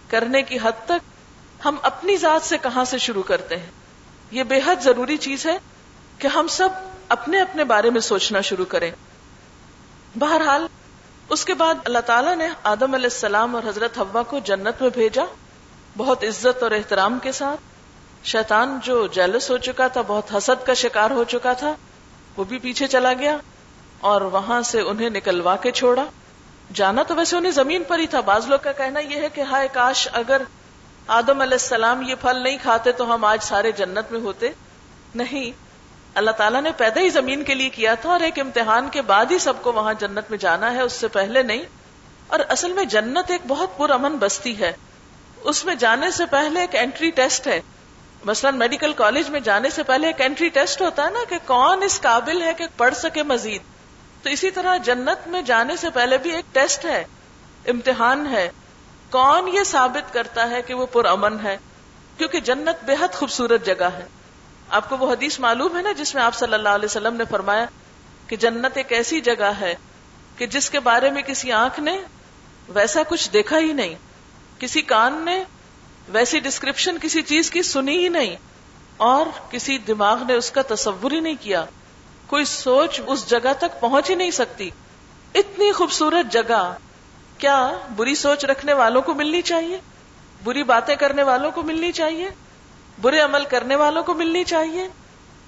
کرنے کی حد تک ہم اپنی ذات سے کہاں سے شروع کرتے ہیں؟ یہ بے حد ضروری چیز ہے کہ ہم سب اپنے اپنے بارے میں سوچنا شروع کریں۔ بہرحال اس کے بعد اللہ تعالیٰ نے آدم علیہ السلام اور حضرت ہوا کو جنت میں بھیجا، بہت عزت اور احترام کے ساتھ۔ شیطان جو جیلس ہو چکا تھا، بہت حسد کا شکار ہو چکا تھا، وہ بھی پیچھے چلا گیا اور وہاں سے انہیں نکلوا کے چھوڑا۔ جانا تو ویسے انہیں زمین پر ہی تھا۔ بعض لوگ کا کہنا یہ ہے کہ ہائے کاش اگر آدم علیہ السلام یہ پھل نہیں کھاتے تو ہم آج سارے جنت میں ہوتے۔ نہیں اللہ تعالیٰ نے پیدا ہی زمین کے لیے کیا تھا اور ایک امتحان کے بعد ہی سب کو وہاں جنت میں جانا ہے، اس سے پہلے نہیں۔ اور اصل میں جنت ایک بہت پر امن بستی ہے۔ اس میں جانے سے پہلے ایک اینٹری ٹیسٹ ہے۔ مثلاً میڈیکل کالج میں جانے سے پہلے ایک اینٹری ٹیسٹ ہوتا ہے نا کہ کون اس قابل ہے کہ پڑھ سکے مزید۔ تو اسی طرح جنت میں جانے سے پہلے بھی ایک ٹیسٹ ہے، امتحان ہے۔ کون یہ ثابت کرتا ہے کہ وہ پر امن ہے؟ کیونکہ جنت بے حد خوبصورت جگہ ہے۔ آپ کو وہ حدیث معلوم ہے نا جس میں آپ صلی اللہ علیہ وسلم نے فرمایا کہ جنت ایک ایسی جگہ ہے کہ جس کے بارے میں کسی آنکھ نے ویسا کچھ دیکھا ہی نہیں، کسی کان نے ویسی ڈسکرپشن کسی چیز کی سنی ہی نہیں، اور کسی دماغ نے اس کا تصور ہی نہیں کیا۔ کوئی سوچ اس جگہ تک پہنچ ہی نہیں سکتی۔ اتنی خوبصورت جگہ، کیا بری سوچ رکھنے والوں کو ملنی چاہیے؟ بری باتیں کرنے والوں کو ملنی چاہیے؟ برے عمل کرنے والوں کو ملنی چاہیے؟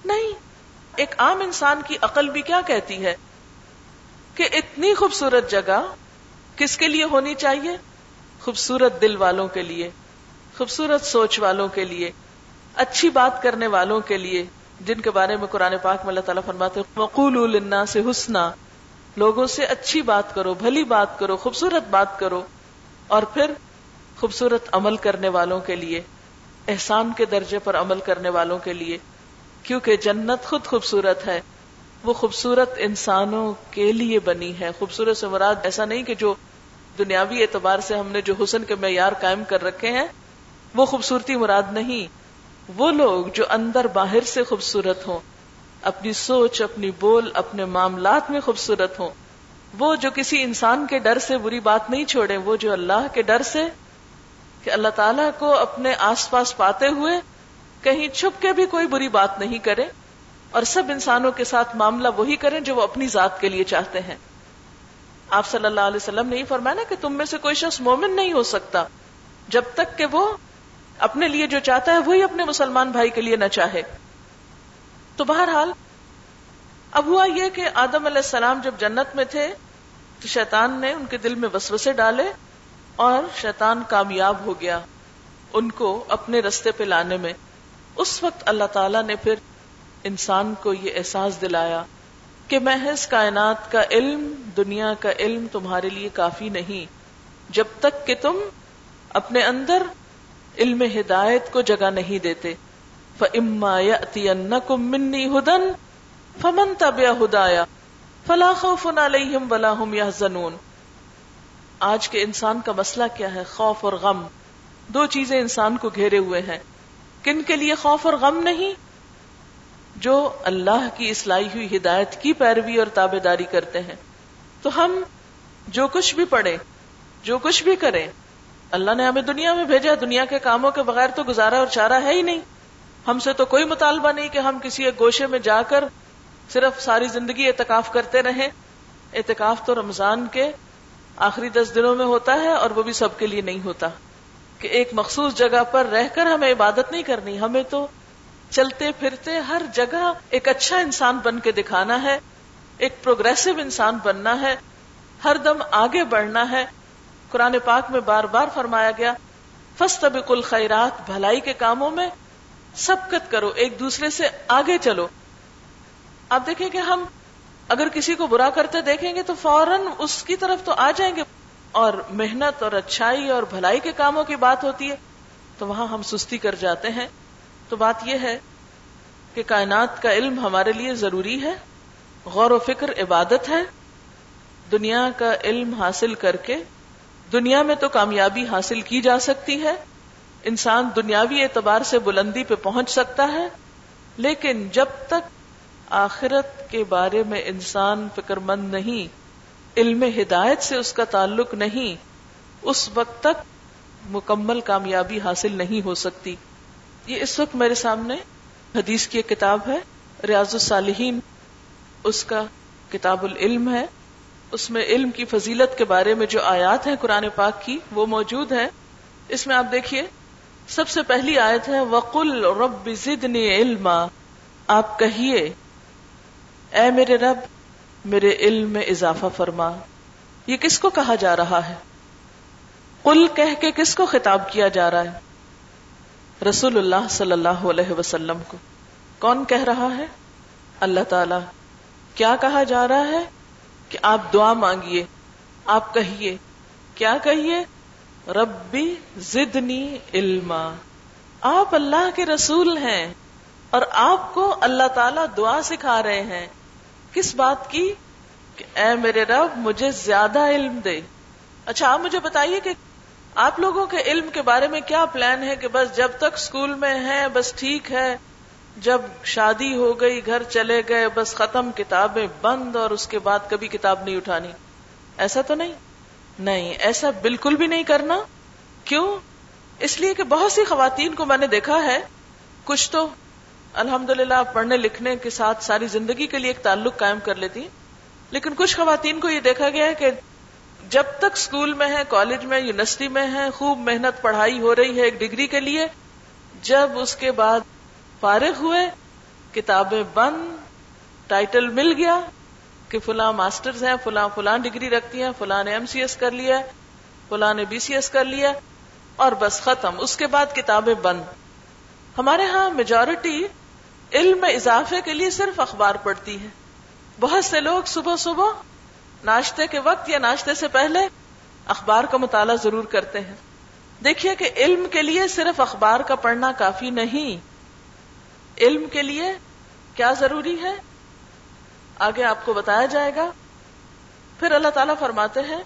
نہیں. ایک عام انسان کی عقل بھی کیا کہتی ہے؟ کہ اتنی خوبصورت جگہ کس کے لیے ہونی چاہیے؟ خوبصورت دل والوں کے لیے، خوبصورت سوچ والوں کے لیے، اچھی بات کرنے والوں کے لیے، جن کے بارے میں قرآن پاک میں اللہ تعالیٰ فرماتے مقول سے حسنا، لوگوں سے اچھی بات کرو، بھلی بات کرو، خوبصورت بات کرو، اور پھر خوبصورت عمل کرنے والوں کے لیے۔ احسان کے درجے پر عمل کرنے والوں کے لیے، کیونکہ جنت خود خوبصورت ہے۔ وہ خوبصورت انسانوں کے لیے بنی ہے۔ خوبصورت سے مراد ایسا نہیں کہ جو دنیاوی اعتبار سے ہم نے جو حسن کے معیار قائم کر رکھے ہیں، وہ خوبصورتی مراد نہیں۔ وہ لوگ جو اندر باہر سے خوبصورت ہوں، اپنی سوچ، اپنی بول، اپنے معاملات میں خوبصورت ہوں۔ وہ جو کسی انسان کے ڈر سے بری بات نہیں چھوڑے وہ جو اللہ کے ڈر سے کہ اللہ تعالیٰ کو اپنے آس پاس پاتے ہوئے کہیں چھپ کے بھی کوئی بری بات نہیں کرے اور سب انسانوں کے ساتھ معاملہ وہی کریں جو وہ اپنی ذات کے لیے چاہتے ہیں۔ آپ صلی اللہ علیہ وسلم نے یہ فرمایا نا کہ تم میں سے کوئی شخص مومن نہیں ہو سکتا جب تک کہ وہ اپنے لیے جو چاہتا ہے وہی اپنے مسلمان بھائی کے لیے نہ چاہے۔ تو بہرحال اب ہوا یہ کہ آدم علیہ السلام جب جنت میں تھے تو شیطان نے ان کے دل میں وسوسے ڈالے اور شیطان کامیاب ہو گیا ان کو اپنے رستے پہ لانے میں۔ اس وقت اللہ تعالی نے پھر انسان کو یہ احساس دلایا کہ محض کائنات کا علم، دنیا کا علم تمہارے لیے کافی نہیں، جب تک کہ تم اپنے اندر علم ہدایت کو جگہ نہیں دیتے۔ فَإِمَّا يَأْتِيَنَّكُم مِّنِّي هُدًى فَمَن تَبِعَ هُدَايَ فَلَا خَوْفٌ عَلَيْهِمْ وَلَا هُمْ يَحْزَنُونَ۔ آج کے انسان کا مسئلہ کیا ہے؟ خوف اور غم۔ دو چیزیں انسان کو گھیرے ہوئے ہیں۔ کن کے لیے خوف اور غم نہیں؟ جو اللہ کی اصلاحی ہوئی ہدایت کی پیروی اور تابے داری کرتے ہیں۔ تو ہم جو کچھ بھی پڑھیں، جو کچھ بھی کریں، اللہ نے ہمیں دنیا میں بھیجا، دنیا کے کاموں کے بغیر تو گزارا اور چارہ ہے ہی نہیں۔ ہم سے تو کوئی مطالبہ نہیں کہ ہم کسی ایک گوشے میں جا کر صرف ساری زندگی اعتکاف کرتے رہیں۔ اعتکاف تو رمضان کے آخری دس دنوں میں ہوتا ہے اور وہ بھی سب کے لیے نہیں ہوتا کہ ایک مخصوص جگہ پر رہ کر ہمیں عبادت نہیں کرنی، ہمیں تو چلتے پھرتے ہر جگہ ایک اچھا انسان بن کے دکھانا ہے، ایک پروگریسو انسان بننا ہے، ہر دم آگے بڑھنا ہے۔ قرآن پاک میں بار بار فرمایا گیا فسط بکل خیرات بھلائی کے کاموں میں سبقت کرو، ایک دوسرے سے آگے چلو۔ آپ دیکھیں کہ ہم اگر کسی کو برا کرتے دیکھیں گے تو فوراً اس کی طرف تو آ جائیں گے اور محنت اور اچھائی اور بھلائی کے کاموں کی بات ہوتی ہے تو وہاں ہم سستی کر جاتے ہیں۔ تو بات یہ ہے کہ کائنات کا علم ہمارے لیے ضروری ہے، غور و فکر عبادت ہے، دنیا کا علم حاصل کر کے دنیا میں تو کامیابی حاصل کی جا سکتی ہے، انسان دنیاوی اعتبار سے بلندی پہ پہنچ سکتا ہے، لیکن جب تک آخرت کے بارے میں انسان فکر مند نہیں، علم ہدایت سے اس کا تعلق نہیں، اس وقت تک مکمل کامیابی حاصل نہیں ہو سکتی۔ یہ اس وقت میرے سامنے حدیث کی ایک کتاب ہے، ریاض الصالحین۔ اس کا کتاب العلم ہے۔ اس میں علم کی فضیلت کے بارے میں جو آیات ہیں قرآن پاک کی، وہ موجود ہے اس میں آپ دیکھیے، سب سے پہلی آیت ہے، وقل رب زدنی علما۔ آپ کہیے اے میرے رب، میرے علم میں اضافہ فرما۔ یہ کس کو کہا جا رہا ہے؟ قل کہہ کے کس کو خطاب کیا جا رہا ہے؟ رسول اللہ صلی اللہ علیہ وسلم کو۔ کون کہہ رہا ہے؟ اللہ تعالی۔ کیا کہا جا رہا ہے؟ کہ آپ دعا مانگیے، آپ کہیے۔ کیا کہیے؟ ربی زدنی علما۔ آپ اللہ کے رسول ہیں اور آپ کو اللہ تعالی دعا سکھا رہے ہیں۔ کس بات کی کہ اے میرے رب، مجھے زیادہ علم دے۔ اچھا آپ مجھے بتائیے کہ آپ لوگوں کے علم کے بارے میں کیا پلان ہے کہ بس جب تک اسکول میں ہے بس ٹھیک ہے، جب شادی ہو گئی، گھر چلے گئے، بس ختم کتابیں بند اور اس کے بعد کبھی کتاب نہیں اٹھانی۔ ایسا تو نہیں؟ نہیں، ایسا بالکل بھی نہیں کرنا۔ کیوں؟ اس لیے کہ بہت سی خواتین کو میں نے دیکھا ہے، کچھ تو الحمد للہ پڑھنے لکھنے کے ساتھ ساری زندگی کے لیے ایک تعلق قائم کر لیتی لیکن کچھ خواتین کو یہ دیکھا گیا ہے کہ جب تک اسکول میں ہے کالج میں، یونیورسٹی میں ہے خوب محنت پڑھائی ہو رہی ہے ایک ڈگری کے لیے، جب اس کے بعد فارغ ہوئے، کتابیں بند، ٹائٹل مل گیا کہ فلاں ماسٹرز ہیں، فلاں فلاں ڈگری رکھتی ہیں، فلاں نے ایم سی ایس کر لیا فلاں نے بی سی ایس کر لیا اور بس ختم، اس کے بعد کتابیں بند۔ ہمارے ہاں میجورٹی علم میں اضافے کے لیے صرف اخبار پڑھتی ہے بہت سے لوگ صبح صبح ناشتے کے وقت یا ناشتے سے پہلے اخبار کا مطالعہ ضرور کرتے ہیں۔ دیکھیے کہ علم کے لیے صرف اخبار کا پڑھنا کافی نہیں۔ علم کے لیے کیا ضروری ہے؟ آگے آپ کو بتایا جائے گا۔ پھر اللہ تعالیٰ فرماتے ہیں،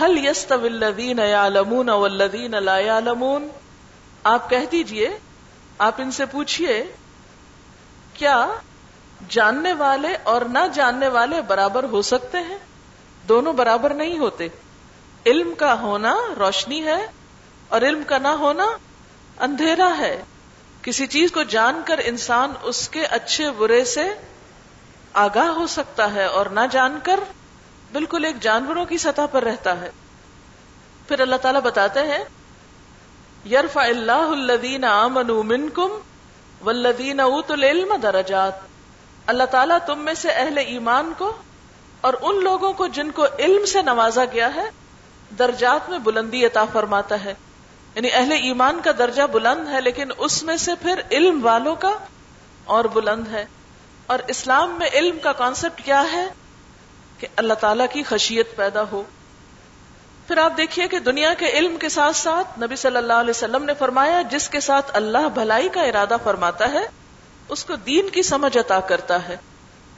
ہل یس طویل لا لمون آپ کہہ دیجیے، آپ ان سے پوچھئے کیا جاننے والے اور نہ جاننے والے برابر ہو سکتے ہیں؟ دونوں برابر نہیں ہوتے۔ علم کا ہونا روشنی ہے اور علم کا نہ ہونا اندھیرا ہے۔ کسی چیز کو جان کر انسان اس کے اچھے برے سے آگاہ ہو سکتا ہے اور نہ جان کر بالکل ایک جانوروں کی سطح پر رہتا ہے۔ پھر اللہ تعالیٰ بتاتے ہیں یرف اللہ الدین امن منکم والذین اوت العلم درجات۔ اللہ تعالیٰ تم میں سے اہل ایمان کو اور ان لوگوں کو جن کو علم سے نوازا گیا ہے، درجات میں بلندی عطا فرماتا ہے۔ یعنی اہل ایمان کا درجہ بلند ہے، لیکن اس میں سے پھر علم والوں کا اور بلند ہے۔ اور اسلام میں علم کا کانسیپٹ کیا ہے؟ کہ اللہ تعالی کی خشیت پیدا ہو۔ پھر آپ دیکھیے کہ دنیا کے علم کے ساتھ ساتھ نبی صلی اللہ علیہ وسلم نے فرمایا، جس کے ساتھ اللہ بھلائی کا ارادہ فرماتا ہے، اس کو دین کی سمجھ عطا کرتا ہے۔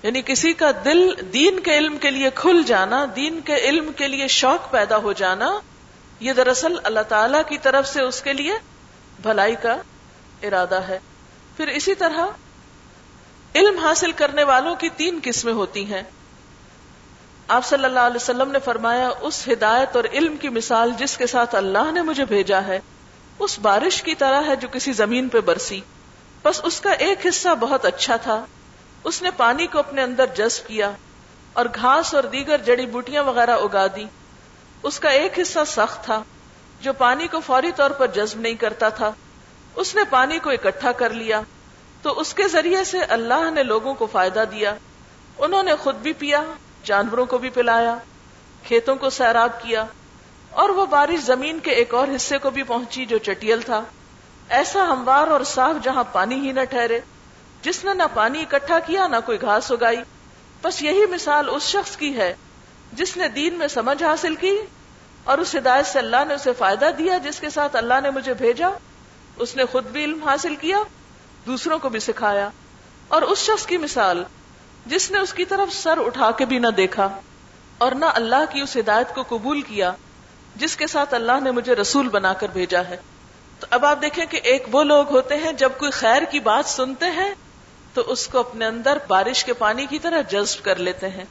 یعنی کسی کا دل دین کے علم کے لیے کھل جانا، دین کے علم کے لیے شوق پیدا ہو جانا، یہ دراصل اللہ تعالی کی طرف سے اس کے لیے بھلائی کا ارادہ ہے۔ پھر اسی طرح، علم حاصل کرنے والوں کی تین قسمیں ہوتی ہیں۔ آپ صلی اللہ علیہ وسلم نے فرمایا، اس ہدایت اور علم کی مثال جس کے ساتھ اللہ نے مجھے بھیجا ہے، اس بارش کی طرح ہے جو کسی زمین پہ برسی۔ بس اس کا ایک حصہ بہت اچھا تھا۔ اس نے پانی کو اپنے اندر جذب کیا اور گھاس اور دیگر جڑی بوٹیاں وغیرہ اگا دی۔ اس کا ایک حصہ سخت تھا جو پانی کو فوری طور پر جذب نہیں کرتا تھا۔ اس نے پانی کو اکٹھا کر لیا۔ تو اس کے ذریعے سے اللہ نے لوگوں کو فائدہ دیا۔ انہوں نے خود بھی پیا۔ جانوروں کو بھی پلایا، کھیتوں کو سیراب کیا، اور وہ بارش زمین کے ایک اور حصے کو بھی پہنچی جو چٹیل تھا۔ ایسا ہموار اور صاف جہاں پانی ہی نہ ٹھہرے، جس نے نہ پانی اکٹھا کیا، نہ کوئی گھاس اگائی۔ بس یہی مثال اس شخص کی ہے، جس نے دین میں سمجھ حاصل کی اور اس ہدایت سے اللہ نے اسے فائدہ دیا، جس کے ساتھ اللہ نے مجھے بھیجا۔ اس نے خود بھی علم حاصل کیا، دوسروں کو بھی سکھایا۔ اور اس شخص کی مثال جس نے اس کی طرف سر اٹھا کے بھی نہ دیکھا اور نہ اللہ کی اس ہدایت کو قبول کیا جس کے ساتھ اللہ نے مجھے رسول بنا کر بھیجا ہے۔ تو اب آپ دیکھیں کہ ایک وہ لوگ ہوتے ہیں جب کوئی خیر کی بات سنتے ہیں تو اس کو اپنے اندر بارش کے پانی کی طرح جذب کر لیتے ہیں۔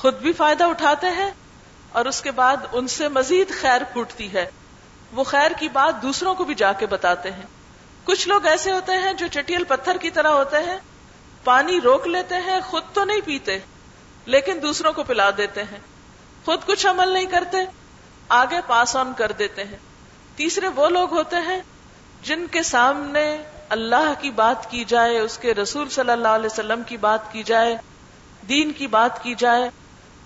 خود بھی فائدہ اٹھاتے ہیں اور اس کے بعد ان سے مزید خیر پھوٹتی ہے۔ وہ خیر کی بات دوسروں کو بھی جا کے بتاتے ہیں۔ کچھ لوگ ایسے ہوتے ہیں جو چٹیل پتھر کی طرح ہوتے ہیں پانی روک لیتے ہیں، خود تو نہیں پیتے، لیکن دوسروں کو پلا دیتے ہیں۔ خود کچھ عمل نہیں کرتے، آگے پاس آن کر دیتے ہیں۔ تیسرے وہ لوگ ہوتے ہیں جن کے سامنے اللہ کی بات کی جائے، اس کے رسول صلی اللہ علیہ وسلم کی بات کی جائے، دین کی بات کی جائے،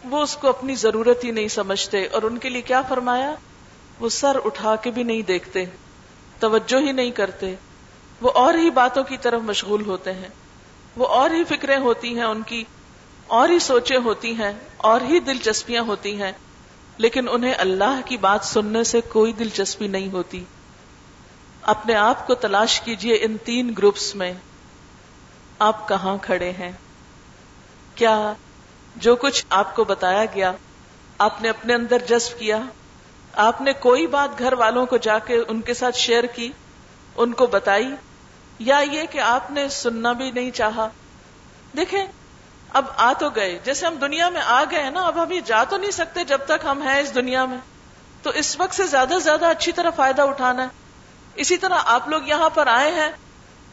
وہ اس کو اپنی ضرورت ہی نہیں سمجھتے۔ اور ان کے لیے کیا فرمایا؟ وہ سر اٹھا کے بھی نہیں دیکھتے، توجہ ہی نہیں کرتے۔ وہ اور ہی باتوں کی طرف مشغول ہوتے ہیں۔ وہ اور ہی فکریں ہوتی ہیں ان کی، اور ہی سوچیں ہوتی ہیں، اور ہی دلچسپیاں ہوتی ہیں۔ لیکن انہیں اللہ کی بات سننے سے کوئی دلچسپی نہیں ہوتی۔ اپنے آپ کو تلاش کیجیے ان تین گروپس میں۔ آپ کہاں کھڑے ہیں؟ کیا جو کچھ آپ کو بتایا گیا، آپ نے اپنے اندر جذب کیا؟ آپ نے کوئی بات گھر والوں کو جا کے ان کے ساتھ شیئر کی، ان کو بتائی؟ یا یہ کہ آپ نے سننا بھی نہیں چاہا۔ دیکھیں، اب آ تو گئے۔ جیسے ہم دنیا میں آ گئے نا، اب ہم یہ جا تو نہیں سکتے جب تک ہم ہیں اس دنیا میں۔ تو اس وقت سے زیادہ سے زیادہ اچھی طرح فائدہ اٹھانا ہے۔ اسی طرح آپ لوگ یہاں پر آئے ہیں۔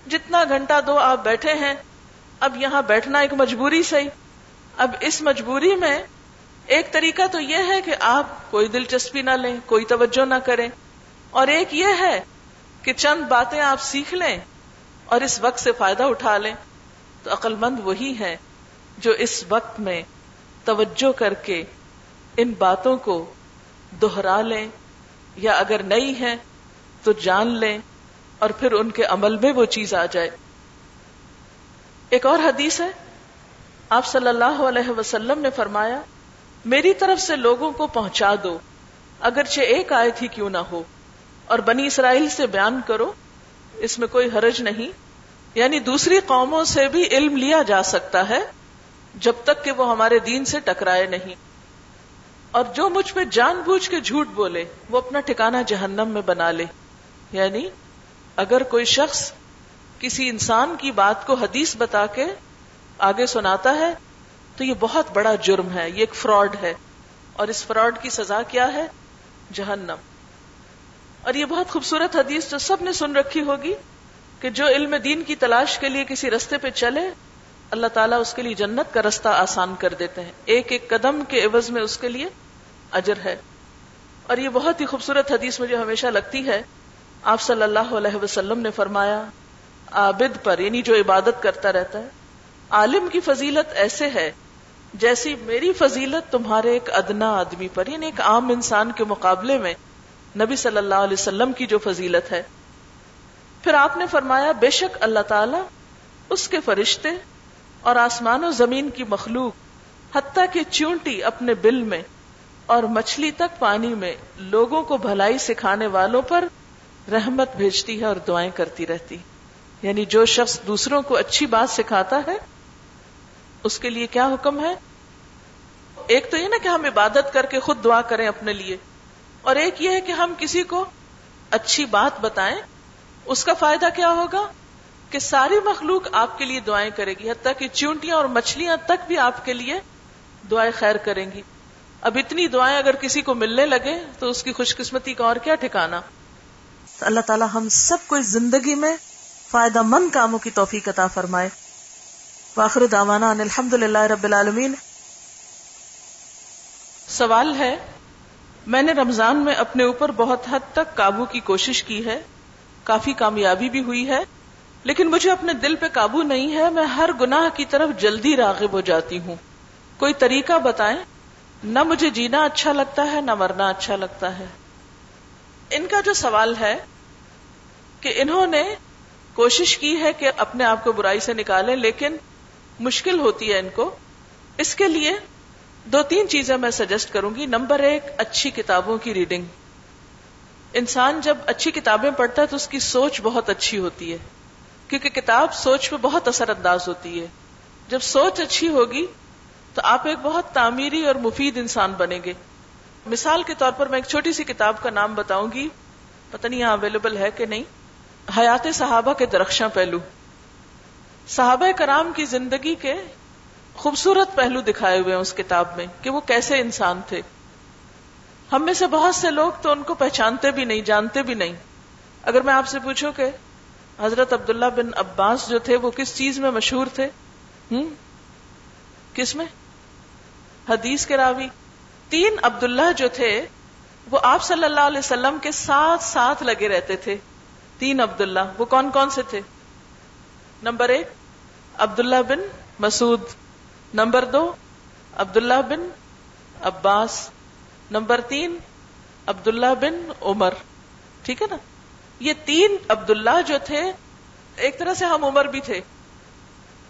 جتنا گھنٹہ دو آپ بیٹھے ہیں، اب یہاں بیٹھنا ایک مجبوری صحیح۔ اب اس مجبوری میں ایک طریقہ تو یہ ہے کہ آپ کوئی دلچسپی نہ لیں، کوئی توجہ نہ کریں۔ اور ایک یہ ہے کہ چند باتیں آپ سیکھ لیں۔ اور اس وقت سے فائدہ اٹھا لیں تو عقل مند وہی ہے جو اس وقت میں توجہ کر کے ان باتوں کو دوہرا لیں یا اگر نئی ہے تو جان لیں اور پھر ان کے عمل میں وہ چیز آ جائے۔ ایک اور حدیث ہے، آپ صلی اللہ علیہ وسلم نے فرمایا، میری طرف سے لوگوں کو پہنچا دو، اگرچہ ایک آیت ہی کیوں نہ ہو، اور بنی اسرائیل سے بیان کرو اس میں کوئی حرج نہیں۔ یعنی دوسری قوموں سے بھی علم لیا جا سکتا ہے جب تک کہ وہ ہمارے دین سے ٹکرائے نہیں۔ اور جو مجھ پہ جان بوجھ کے جھوٹ بولے، وہ اپنا ٹھکانا جہنم میں بنا لے۔ یعنی اگر کوئی شخص کسی انسان کی بات کو حدیث بتا کے آگے سناتا ہے، تو یہ بہت بڑا جرم ہے، یہ ایک فراڈ ہے۔ اور اس فراڈ کی سزا کیا ہے؟ جہنم۔ اور یہ بہت خوبصورت حدیث جو سب نے سن رکھی ہوگی کہ جو علم دین کی تلاش کے لیے کسی رستے پہ چلے، اللہ تعالیٰ اس کے لیے جنت کا رستہ آسان کر دیتے ہیں۔ ایک ایک قدم کے عوض میں اس کے لیے اجر ہے۔ اور یہ بہت ہی خوبصورت حدیث مجھے ہمیشہ لگتی ہے۔ آپ صلی اللہ علیہ وسلم نے فرمایا، عابد پر یعنی جو عبادت کرتا رہتا ہے، عالم کی فضیلت ایسے ہے جیسی میری فضیلت تمہارے ایک ادنا آدمی پر یعنی ایک عام انسان کے مقابلے میں نبی صلی اللہ علیہ وسلم کی جو فضیلت ہے۔ پھر آپ نے فرمایا، بے شک اللہ تعالی اس کے فرشتے اور آسمان و زمین کی مخلوق، حتیٰ کہ چونٹی اپنے بل میں اور مچھلی تک پانی میں لوگوں کو بھلائی سکھانے والوں پر رحمت بھیجتی ہے اور دعائیں کرتی رہتی۔ یعنی جو شخص دوسروں کو اچھی بات سکھاتا ہے، اس کے لیے کیا حکم ہے؟ ایک تو یہ نا کہ ہم عبادت کر کے خود دعا کریں اپنے لیے۔ اور ایک یہ ہے کہ ہم کسی کو اچھی بات بتائیں اس کا فائدہ کیا ہوگا؟ کہ ساری مخلوق آپ کے لیے دعائیں کرے گی حتیٰ کہ چونٹیاں اور مچھلیاں تک بھی آپ کے لیے دعائیں خیر کریں گی۔ اب اتنی دعائیں اگر کسی کو ملنے لگے تو اس کی خوش قسمتی کا اور کیا ٹھکانا اللہ تعالیٰ ہم سب کو اس زندگی میں فائدہ مند کاموں کی توفیق عطا فرمائے۔ واخر دعوانا ان الحمد للہ رب العالمین۔ سوال ہے میں نے رمضان میں اپنے اوپر بہت حد تک قابو کی کوشش کی ہے۔ کافی کامیابی بھی ہوئی ہے۔ لیکن مجھے اپنے دل پہ قابو نہیں ہے۔ میں ہر گناہ کی طرف جلدی راغب ہو جاتی ہوں۔ کوئی طریقہ بتائیں؟ نہ مجھے جینا اچھا لگتا ہے، نہ مرنا اچھا لگتا ہے۔ ان کا جو سوال ہے کہ انہوں نے کوشش کی ہے کہ اپنے آپ کو برائی سے نکالیں، لیکن مشکل ہوتی ہے ان کو۔ اس کے لیے دو تین چیزیں میں سجیسٹ کروں گی. نمبر ایک، اچھی کتابوں کی ریڈنگ انسان جب اچھی کتابیں پڑھتا ہے تو اس کی سوچ بہت اچھی ہوتی ہے. کیونکہ کتاب سوچ پہ بہت اثر انداز ہوتی ہے. جب سوچ اچھی ہوگی تو آپ ایک بہت تعمیری اور مفید انسان بنیں گے. مثال کے طور پر میں ایک چھوٹی سی کتاب کا نام بتاؤں گی. پتہ نہیں یہاں اویلیبل ہے کہ نہیں. حیات صحابہ کے درخشاں پہلو. صحابہ کرام کی زندگی کے خوبصورت پہلو دکھائے ہوئے ہیں اس کتاب میں کہ وہ کیسے انسان تھے۔ ہم میں سے بہت سے لوگ تو ان کو پہچانتے بھی نہیں، جانتے بھی نہیں۔ اگر میں آپ سے پوچھوں کہ حضرت عبداللہ بن عباس جو تھے وہ کس چیز میں مشہور تھے؟ ہم؟ کس میں؟ حدیث کے راوی۔ تین عبداللہ جو تھے وہ آپ صلی اللہ علیہ وسلم کے ساتھ ساتھ لگے رہتے تھے۔ تین عبداللہ، وہ کون کون سے تھے؟ نمبر ایک، عبداللہ بن مسعود۔ نمبر دو، عبداللہ بن عباس. نمبر تین، عبداللہ بن عمر. ٹھیک ہے نا؟ یہ تین عبداللہ جو تھے، ایک طرح سے ہم عمر بھی تھے.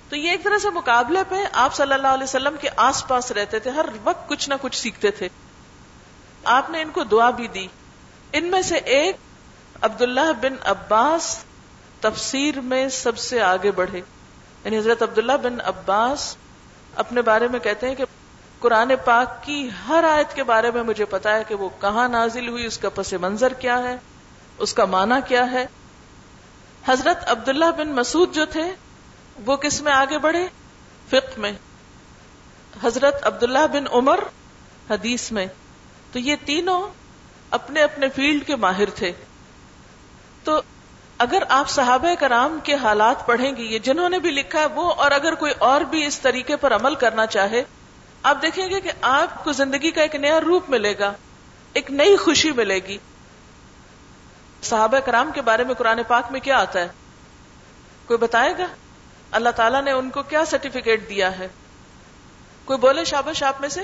تو یہ ایک طرح سے مقابلے پہ آپ صلی اللہ علیہ وسلم کے آس پاس رہتے تھے، ہر وقت کچھ نہ کچھ سیکھتے تھے. آپ نے ان کو دعا بھی دی. ان میں سے ایک، عبداللہ بن عباس تفسیر میں سب سے آگے بڑھے. یعنی حضرت عبداللہ بن عباس اپنے بارے میں کہتے ہیں کہ قرآن پاک کی ہر آیت کے بارے میں مجھے پتا ہے کہ وہ کہاں نازل ہوئی، اس کا پس منظر کیا ہے، اس کا معنی کیا ہے۔ حضرت عبداللہ بن مسعود جو تھے، وہ کس میں آگے بڑھے؟ فقہ میں۔ حضرت عبداللہ بن عمر حدیث میں۔ تو یہ تینوں اپنے اپنے فیلڈ کے ماہر تھے۔ تو اگر آپ صحابہ کرام کے حالات پڑھیں گے یہ جنہوں نے بھی لکھا ہے وہ، اور اگر کوئی اور بھی اس طریقے پر عمل کرنا چاہے، آپ دیکھیں گے کہ آپ کو زندگی کا ایک نیا روپ ملے گا، ایک نئی خوشی ملے گی۔ صحابہ کرام کے بارے میں قرآن پاک میں کیا آتا ہے؟ کوئی بتائے گا؟ اللہ تعالیٰ نے ان کو کیا سرٹیفکیٹ دیا ہے؟ کوئی بولے شابش آپ میں سے؟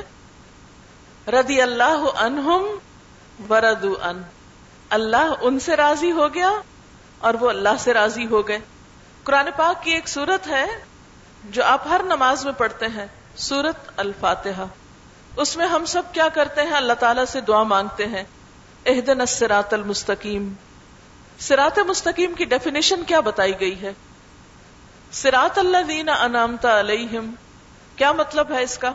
ردی اللہ انہم وردو ان۔ اللہ ان سے راضی ہو گیا اور وہ اللہ سے راضی ہو گئے۔ قرآن پاک کی ایک سورت ہے جو آپ ہر نماز میں پڑھتے ہیں سورت الفاتحہ۔ اس میں ہم سب کیا کرتے ہیں، اللہ تعالیٰ سے دعا مانگتے ہیں۔ اہدن السراط المستقیم۔ سرات مستقیم کی ڈیفینیشن کیا بتائی گئی ہے؟ سراط اللہ دینا انامتا علیہم۔ کیا مطلب ہے اس کا؟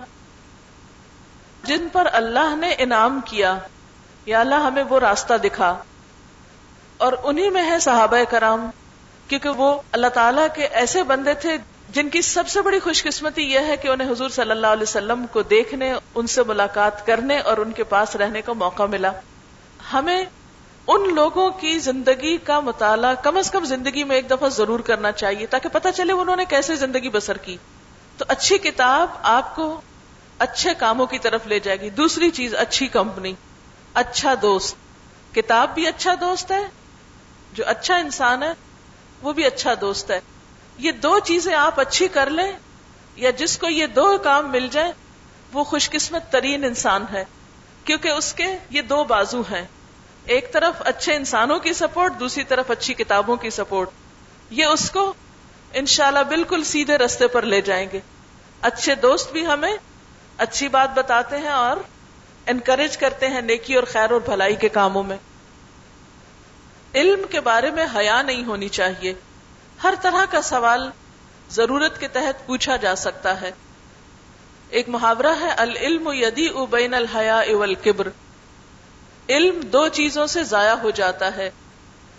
جن پر اللہ نے انعام کیا، یا اللہ ہمیں وہ راستہ دکھا۔ اور انہی میں ہے صحابہ کرام، کیونکہ وہ اللہ تعالیٰ کے ایسے بندے تھے جن کی سب سے بڑی خوش قسمتی یہ ہے کہ انہیں حضور صلی اللہ علیہ وسلم کو دیکھنے، ان سے ملاقات کرنے اور ان کے پاس رہنے کا موقع ملا۔ ہمیں ان لوگوں کی زندگی کا مطالعہ کم از کم زندگی میں ایک دفعہ ضرور کرنا چاہیے تاکہ پتہ چلے انہوں نے کیسے زندگی بسر کی۔ تو اچھی کتاب آپ کو اچھے کاموں کی طرف لے جائے گی۔ دوسری چیز، اچھی کمپنی اچھا دوست۔ کتاب بھی اچھا دوست ہے جو اچھا انسان ہے، وہ بھی اچھا دوست ہے۔ یہ دو چیزیں آپ اچھی کر لیں، یا جس کو یہ دو کام مل جائے وہ خوش قسمت ترین انسان ہے۔ کیونکہ اس کے یہ دو بازو ہیں۔ ایک طرف اچھے انسانوں کی سپورٹ، دوسری طرف اچھی کتابوں کی سپورٹ۔ یہ اس کو انشاءاللہ بالکل سیدھے رستے پر لے جائیں گے۔ اچھے دوست بھی ہمیں اچھی بات بتاتے ہیں اور انکریج کرتے ہیں نیکی اور خیر اور بھلائی کے کاموں میں۔ علم کے بارے میں حیا نہیں ہونی چاہیے۔ ہر طرح کا سوال ضرورت کے تحت پوچھا جا سکتا ہے۔ ایک محاورہ ہے، العلم یدی ابین الحیا اول کبر علم دو چیزوں سے ضائع ہو جاتا ہے۔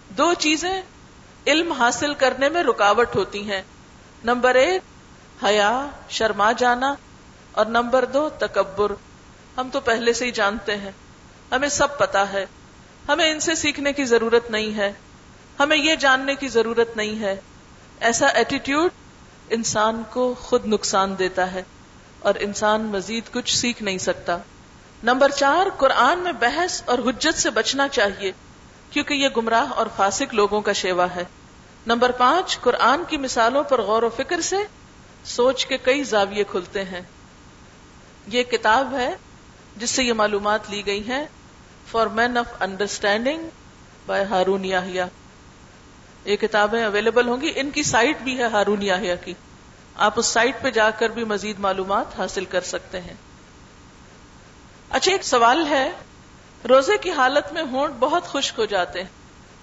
دو چیزیں علم حاصل کرنے میں رکاوٹ ہوتی ہیں۔ نمبر ایک، حیا، شرما جانا۔ اور نمبر دو، تکبر۔ ہم تو پہلے سے ہی جانتے ہیں۔ ہمیں سب پتا ہے۔ ہمیں ان سے سیکھنے کی ضرورت نہیں ہے۔ ہمیں یہ جاننے کی ضرورت نہیں ہے۔ ایسا ایٹیٹیوڈ انسان کو خود نقصان دیتا ہے اور انسان مزید کچھ سیکھ نہیں سکتا۔ نمبر چار، قرآن میں بحث اور حجت سے بچنا چاہیے، کیونکہ یہ گمراہ اور فاسق لوگوں کا شیوا ہے۔ نمبر پانچ، قرآن کی مثالوں پر غور و فکر سے سوچ کے کئی زاویے کھلتے ہیں۔ یہ کتاب ہے جس سے یہ معلومات لی گئی ہیں۔ For man of understanding by Harun Yahya یہ کتابیں اویلیبل ہوں گی. ان کی سائٹ بھی ہے ہارون یاہیا کی. آپ اس سائٹ پہ جا کر بھی مزید معلومات حاصل کر سکتے ہیں. اچھا ایک سوال ہے. روزے کی حالت میں ہونٹ بہت خشک ہو جاتے ہیں.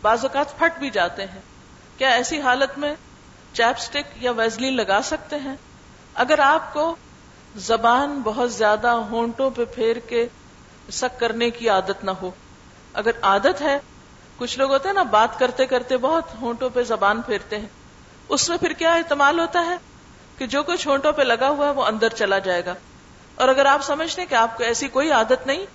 بعض اوقات پھٹ بھی جاتے ہیں. کیا ایسی حالت میں چیپ اسٹک یا ویزلین لگا سکتے ہیں؟ اگر آپ کو زبان بہت زیادہ ہونٹوں پہ پھیر کے سک کرنے کی عادت نہ ہو۔ اگر عادت ہے، کچھ لوگ ہوتے ہیں نا، بات کرتے کرتے بہت ہونٹوں پہ زبان پھیرتے ہیں۔ اس میں پھر کیا استعمال ہوتا ہے؟ کہ جو کچھ ہونٹوں پہ لگا ہوا ہے، وہ اندر چلا جائے گا۔ اور اگر آپ سمجھتے ہیں کہ آپ کو ایسی کوئی عادت نہیں،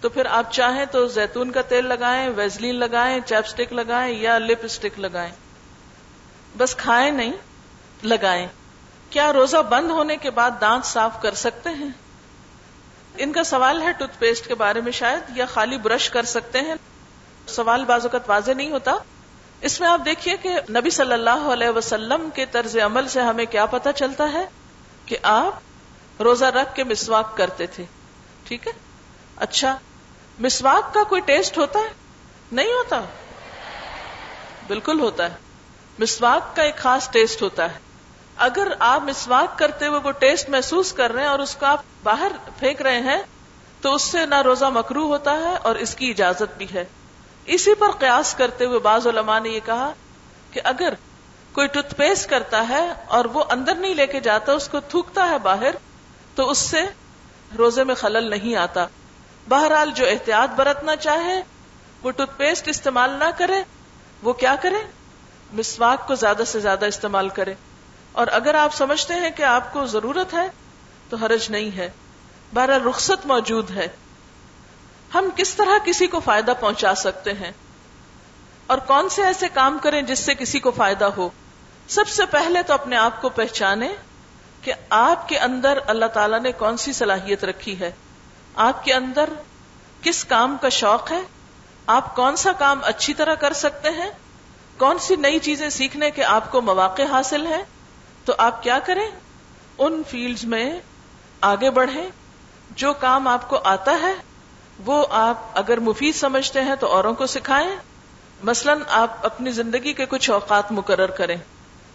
تو پھر آپ چاہیں تو زیتون کا تیل لگائیں، ویزلین لگائیں چیپ اسٹک لگائیں یا لپ اسٹک لگائیں۔ بس کھائیں نہیں، لگائیں۔ کیا روزہ بند ہونے کے بعد دانت صاف کر سکتے ہیں؟ ان کا سوال ہے ٹوتھ پیسٹ کے بارے میں شاید، یا خالی برش کر سکتے ہیں؟ سوال بعض اوقات واضح نہیں ہوتا۔ اس میں آپ دیکھیے کہ نبی صلی اللہ علیہ وسلم کے طرز عمل سے ہمیں کیا پتا چلتا ہے؟ کہ آپ روزہ رکھ کے مسواک کرتے تھے۔ ٹھیک ہے؟ اچھا مسواک کا کوئی ٹیسٹ ہوتا ہے؟ نہیں ہوتا۔ بالکل ہوتا ہے۔ مسواک کا ایک خاص ٹیسٹ ہوتا ہے۔ اگر آپ مسواک کرتے ہوئے وہ ٹیسٹ محسوس کر رہے ہیں اور اس کو آپ باہر پھینک رہے ہیں، تو اس سے نہ روزہ مکرو ہوتا ہے اور اس کی اجازت بھی ہے۔ اسی پر قیاس کرتے ہوئے بعض علماء نے یہ کہا کہ اگر کوئی ٹوتھ پیسٹ کرتا ہے اور وہ اندر نہیں لے کے جاتا، اس کو تھوکتا ہے باہر، تو اس سے روزے میں خلل نہیں آتا۔ بہرحال جو احتیاط برتنا چاہے، وہ ٹوتھ پیسٹ استعمال نہ کرے، وہ کیا کرے؟ مسواک کو زیادہ سے زیادہ استعمال کرے۔ اور اگر آپ سمجھتے ہیں کہ آپ کو ضرورت ہے، تو حرج نہیں ہے۔ بارہ رخصت موجود ہے۔ ہم کس طرح کسی کو فائدہ پہنچا سکتے ہیں؟ اور کون سے ایسے کام کریں جس سے کسی کو فائدہ ہو؟ سب سے پہلے تو اپنے آپ کو پہچانے کہ آپ کے اندر اللہ تعالیٰ نے کون سی صلاحیت رکھی ہے۔ آپ کے اندر کس کام کا شوق ہے؟ آپ کون سا کام اچھی طرح کر سکتے ہیں؟ کون سی نئی چیزیں سیکھنے کے آپ کو مواقع حاصل ہیں؟ تو آپ کیا کریں؟ ان فیلڈز میں آگے بڑھیں۔ جو کام آپ کو آتا ہے، وہ آپ اگر مفید سمجھتے ہیں تو اوروں کو سکھائیں۔ مثلا آپ اپنی زندگی کے کچھ اوقات مقرر کریں۔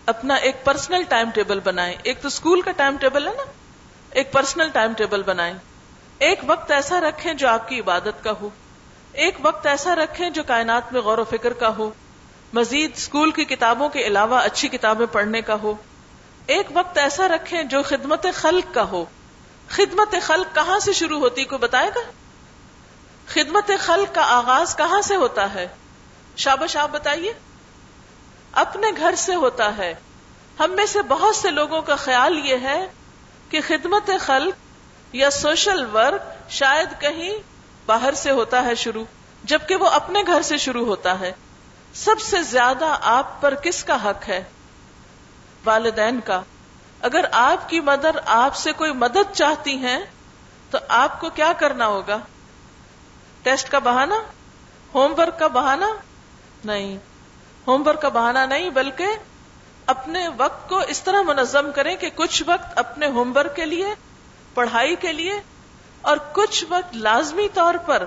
اپنا ایک پرسنل ٹائم ٹیبل بنائیں۔ ایک تو اسکول کا ٹائم ٹیبل ہے نا؟ ایک پرسنل ٹائم ٹیبل بنائیں۔ ایک وقت ایسا رکھیں جو آپ کی عبادت کا ہو۔ ایک وقت ایسا رکھیں جو کائنات میں غور و فکر کا ہو۔ مزید اسکول کی کتابوں کے علاوہ اچھی کتابیں پڑھنے کا ہو۔ ایک وقت ایسا رکھیں جو خدمت خلق کا ہو۔ خدمت خلق کہاں سے شروع ہوتی؟ کوئی بتائے گا؟ خدمت خلق کا آغاز کہاں سے ہوتا ہے؟ شابش آپ بتائیے۔ اپنے گھر سے ہوتا ہے۔ ہم میں سے بہت سے لوگوں کا خیال یہ ہے کہ خدمت خلق یا سوشل ورک شاید کہیں باہر سے ہوتا ہے شروع، جبکہ وہ اپنے گھر سے شروع ہوتا ہے۔ سب سے زیادہ آپ پر کس کا حق ہے؟ والدین کا۔ اگر آپ کی مدر آپ سے کوئی مدد چاہتی ہیں، تو آپ کو کیا کرنا ہوگا؟ ٹیسٹ کا بہانا ہوم ورک کا بہانا نہیں۔ ہوم ورک کا بہانا نہیں، بلکہ اپنے وقت کو اس طرح منظم کریں کہ کچھ وقت اپنے ہوم ورک کے لیے، پڑھائی کے لیے، اور کچھ وقت لازمی طور پر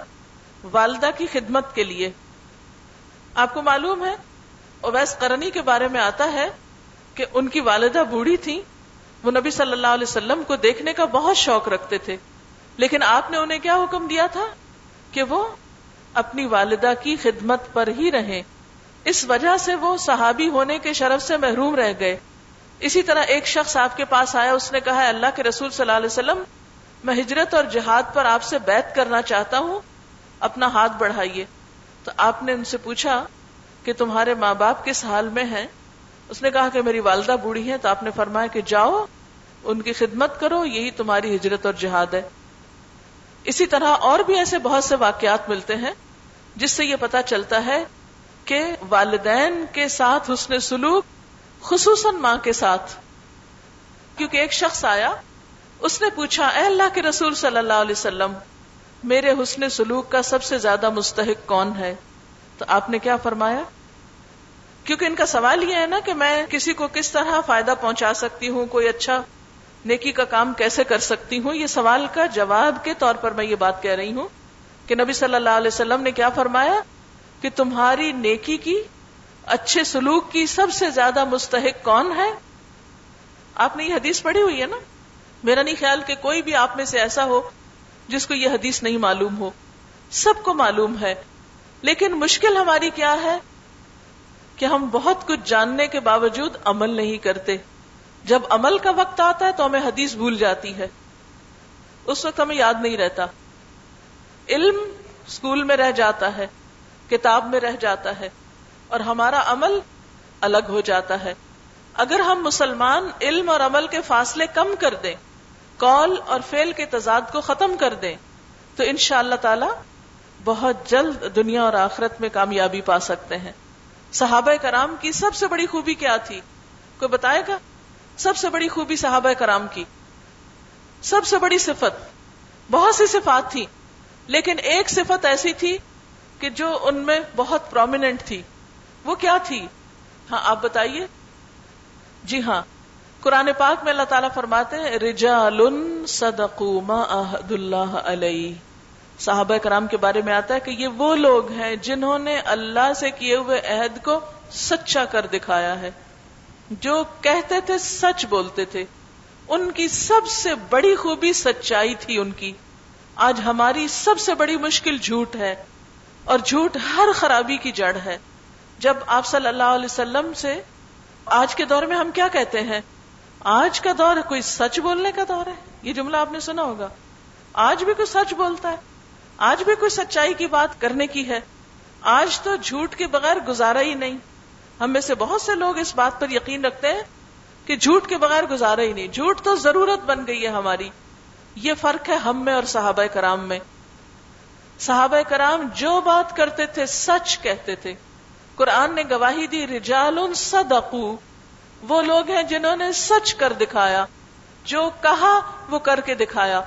والدہ کی خدمت کے لیے۔ آپ کو معلوم ہے، اویس کرنی کے بارے میں آتا ہے کہ ان کی والدہ بوڑھی تھی وہ نبی صلی اللہ علیہ وسلم کو دیکھنے کا بہت شوق رکھتے تھے۔ لیکن آپ نے انہیں کیا حکم دیا تھا؟ کہ وہ اپنی والدہ کی خدمت پر ہی رہیں۔ اس وجہ سے وہ صحابی ہونے کے شرف سے محروم رہ گئے۔ اسی طرح ایک شخص آپ کے پاس آیا، اس نے کہا اللہ کے رسول صلی اللہ علیہ وسلم، میں ہجرت اور جہاد پر آپ سے بیت کرنا چاہتا ہوں، اپنا ہاتھ بڑھائیے۔ تو آپ نے ان سے پوچھا کہ تمہارے ماں باپ کس حال میں ہیں؟ اس نے کہا کہ میری والدہ بوڑھی ہے تو آپ نے فرمایا کہ جاؤ، ان کی خدمت کرو، یہی تمہاری ہجرت اور جہاد ہے۔ اسی طرح اور بھی ایسے بہت سے واقعات ملتے ہیں جس سے یہ پتا چلتا ہے کہ والدین کے ساتھ حسن سلوک، خصوصاً ماں کے ساتھ۔ کیونکہ ایک شخص آیا، اس نے پوچھا، اے اللہ کے رسول صلی اللہ علیہ وسلم، میرے حسن سلوک کا سب سے زیادہ مستحق کون ہے؟ تو آپ نے کیا فرمایا؟ کیونکہ ان کا سوال یہ ہے نا کہ میں کسی کو کس طرح فائدہ پہنچا سکتی ہوں، کوئی اچھا نیکی کا کام کیسے کر سکتی ہوں؟ یہ سوال کا جواب کے طور پر میں یہ بات کہہ رہی ہوں کہ نبی صلی اللہ علیہ وسلم نے کیا فرمایا کہ تمہاری نیکی کی، اچھے سلوک کی سب سے زیادہ مستحق کون ہے؟ آپ نے یہ حدیث پڑھی ہوئی ہے نا؟ میرا نہیں خیال کہ کوئی بھی آپ میں سے ایسا ہو جس کو یہ حدیث نہیں معلوم ہو۔ سب کو معلوم ہے، لیکن مشکل ہماری کیا ہے؟ کہ ہم بہت کچھ جاننے کے باوجود عمل نہیں کرتے۔ جب عمل کا وقت آتا ہے تو ہمیں حدیث بھول جاتی ہے۔ اس وقت ہمیں یاد نہیں رہتا۔ علم اسکول میں رہ جاتا ہے، کتاب میں رہ جاتا ہے اور ہمارا عمل الگ ہو جاتا ہے۔ اگر ہم مسلمان علم اور عمل کے فاصلے کم کر دیں، کال اور فیل کے تضاد کو ختم کر دیں، تو ان شاء اللہ تعالی بہت جلد دنیا اور آخرت میں کامیابی پا سکتے ہیں۔ صحابہ کرام کی سب سے بڑی خوبی کیا تھی؟ کوئی بتائے گا؟ سب سے بڑی خوبی صحابہ کرام کی۔ سب سے بڑی صفت۔ بہت سی صفات تھی لیکن ایک صفت ایسی تھی کہ جو ان میں بہت پرومیننٹ تھی۔ وہ کیا تھی؟ ہاں آپ بتائیے۔ جی ہاں قرآن پاک میں اللہ تعالیٰ فرماتے ہیں، رجال صدقوا ما عہد اللہ علیہ۔ صحابہ کرام کے بارے میں آتا ہے کہ یہ وہ لوگ ہیں جنہوں نے اللہ سے کیے ہوئے عہد کو سچا کر دکھایا ہے، جو کہتے تھے سچ بولتے تھے۔ ان کی سب سے بڑی خوبی سچائی تھی ان کی۔ آج ہماری سب سے بڑی مشکل جھوٹ ہے اور جھوٹ ہر خرابی کی جڑ ہے۔ جب آپ صلی اللہ علیہ وسلم سے آج کے دور میں ہم کیا کہتے ہیں؟ آج کا دور کوئی سچ بولنے کا دور ہے؟ یہ جملہ آپ نے سنا ہوگا۔ آج بھی کوئی سچ بولتا ہے؟ آج بھی کوئی سچائی کی بات کرنے کی ہے؟ آج تو جھوٹ کے بغیر گزارا ہی نہیں۔ ہم میں سے بہت سے لوگ اس بات پر یقین رکھتے ہیں کہ جھوٹ کے بغیر گزارا ہی نہیں۔ جھوٹ تو ضرورت بن گئی ہے ہماری۔ یہ فرق ہے ہم میں اور صحابہ کرام میں۔ صحابہ کرام جو بات کرتے تھے، سچ کہتے تھے۔ قرآن نے گواہی دی رجال صدقو۔ وہ لوگ ہیں جنہوں نے سچ کر دکھایا۔ جو کہا، وہ کر کے دکھایا۔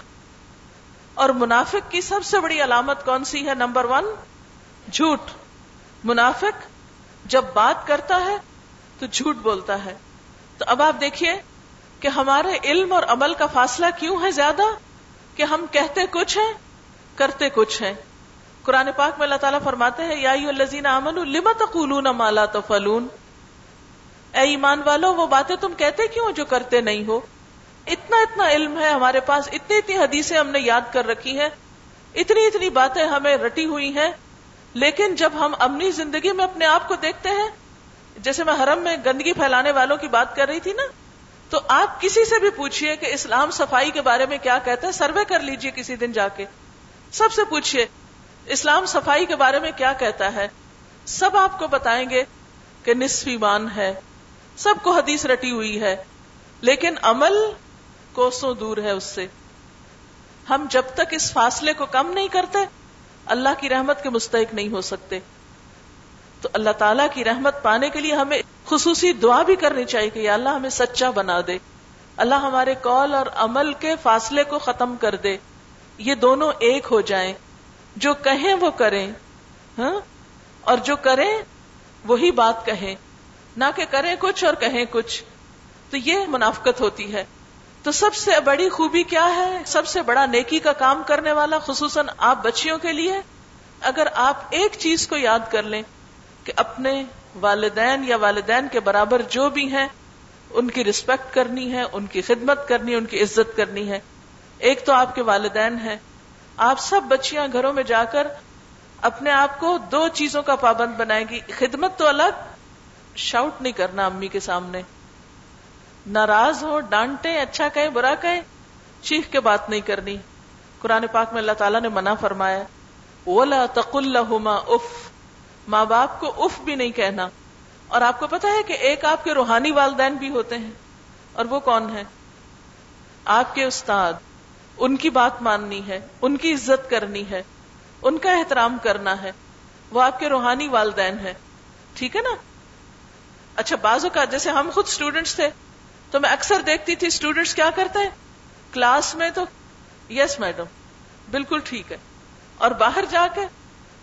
اور منافق کی سب سے بڑی علامت کون سی ہے؟ نمبر ون، جھوٹ۔ منافق جب بات کرتا ہے تو جھوٹ بولتا ہے۔ تو اب آپ دیکھیے کہ ہمارے علم اور عمل کا فاصلہ کیوں ہے زیادہ؟ کہ ہم کہتے کچھ ہیں، کرتے کچھ ہیں۔ قرآن پاک میں اللہ تعالیٰ فرماتے ہیں، یا الزین امن لما تقولون ما لا تفعلون؟ اے ایمان والو، وہ باتیں تم کہتے کیوں جو کرتے نہیں ہو؟ اتنا اتنا علم ہے ہمارے پاس، اتنی اتنی حدیثیں ہم نے یاد کر رکھی ہیں، اتنی اتنی باتیں ہمیں رٹی ہوئی ہیں۔ لیکن جب ہم اپنی زندگی میں اپنے آپ کو دیکھتے ہیں، جیسے میں حرم میں گندگی پھیلانے والوں کی بات کر رہی تھی نا، تو آپ کسی سے بھی پوچھئے کہ اسلام صفائی کے بارے میں کیا کہتا ہے سروے کر لیجیے کسی دن جا کے۔ سب سے پوچھئے، اسلام صفائی کے بارے میں کیا کہتا ہے؟ سب آپ کو بتائیں گے کہ نصف ایمان ہے، سب کو حدیث رٹی ہوئی ہے، لیکن عمل کوسوں دور ہے اس سے۔ ہم جب تک اس فاصلے کو کم نہیں کرتے، اللہ کی رحمت کے مستحق نہیں ہو سکتے۔ تو اللہ تعالیٰ کی رحمت پانے کے لیے ہمیں خصوصی دعا بھی کرنی چاہیے کہ اللہ ہمیں سچا بنا دے۔ اللہ ہمارے کال اور عمل کے فاصلے کو ختم کر دے۔ یہ دونوں ایک ہو جائیں۔ جو کہیں وہ کریں۔ ہاں؟ اور جو کریں، وہی بات کہیں۔ نہ کہ کریں کچھ اور کہیں کچھ۔ تو یہ منافقت ہوتی ہے۔ تو سب سے بڑی خوبی کیا ہے؟ سب سے بڑا نیکی کا کام کرنے والا، خصوصاً آپ بچیوں کے لیے، اگر آپ ایک چیز کو یاد کر لیں کہ اپنے والدین یا والدین کے برابر جو بھی ہیں، ان کی رسپیکٹ کرنی ہے، ان کی خدمت کرنی ہے، ان کی عزت کرنی ہے۔ ایک تو آپ کے والدین ہیں۔ آپ سب بچیاں گھروں میں جا کر اپنے آپ کو دو چیزوں کا پابند بنائے گی۔ خدمت تو الگ شاؤٹ نہیں کرنا امی کے سامنے۔ ناراض ہو، ڈانٹے اچھا کہیں برا کہیں چیخ کے بات نہیں کرنی۔ قرآن پاک میں اللہ تعالیٰ نے منع فرمایا اولا تق اللہ اف ماں باپ کو اف بھی نہیں کہنا۔ اور آپ کو پتا ہے کہ ایک آپ کے روحانی والدین بھی ہوتے ہیں۔ اور وہ کون ہے آپ کے استاد۔ ان کی بات ماننی ہے، ان کی عزت کرنی ہے، ان کا احترام کرنا ہے۔ وہ آپ کے روحانی والدین ہے ٹھیک ہے نا؟ اچھا بازو کا جیسے ہم خود اسٹوڈینٹس تھے تو میں اکثر دیکھتی تھی اسٹوڈینٹس کیا کرتے ہیں؟ کلاس میں تو یس میڈم بالکل ٹھیک ہے۔ اور باہر جا کے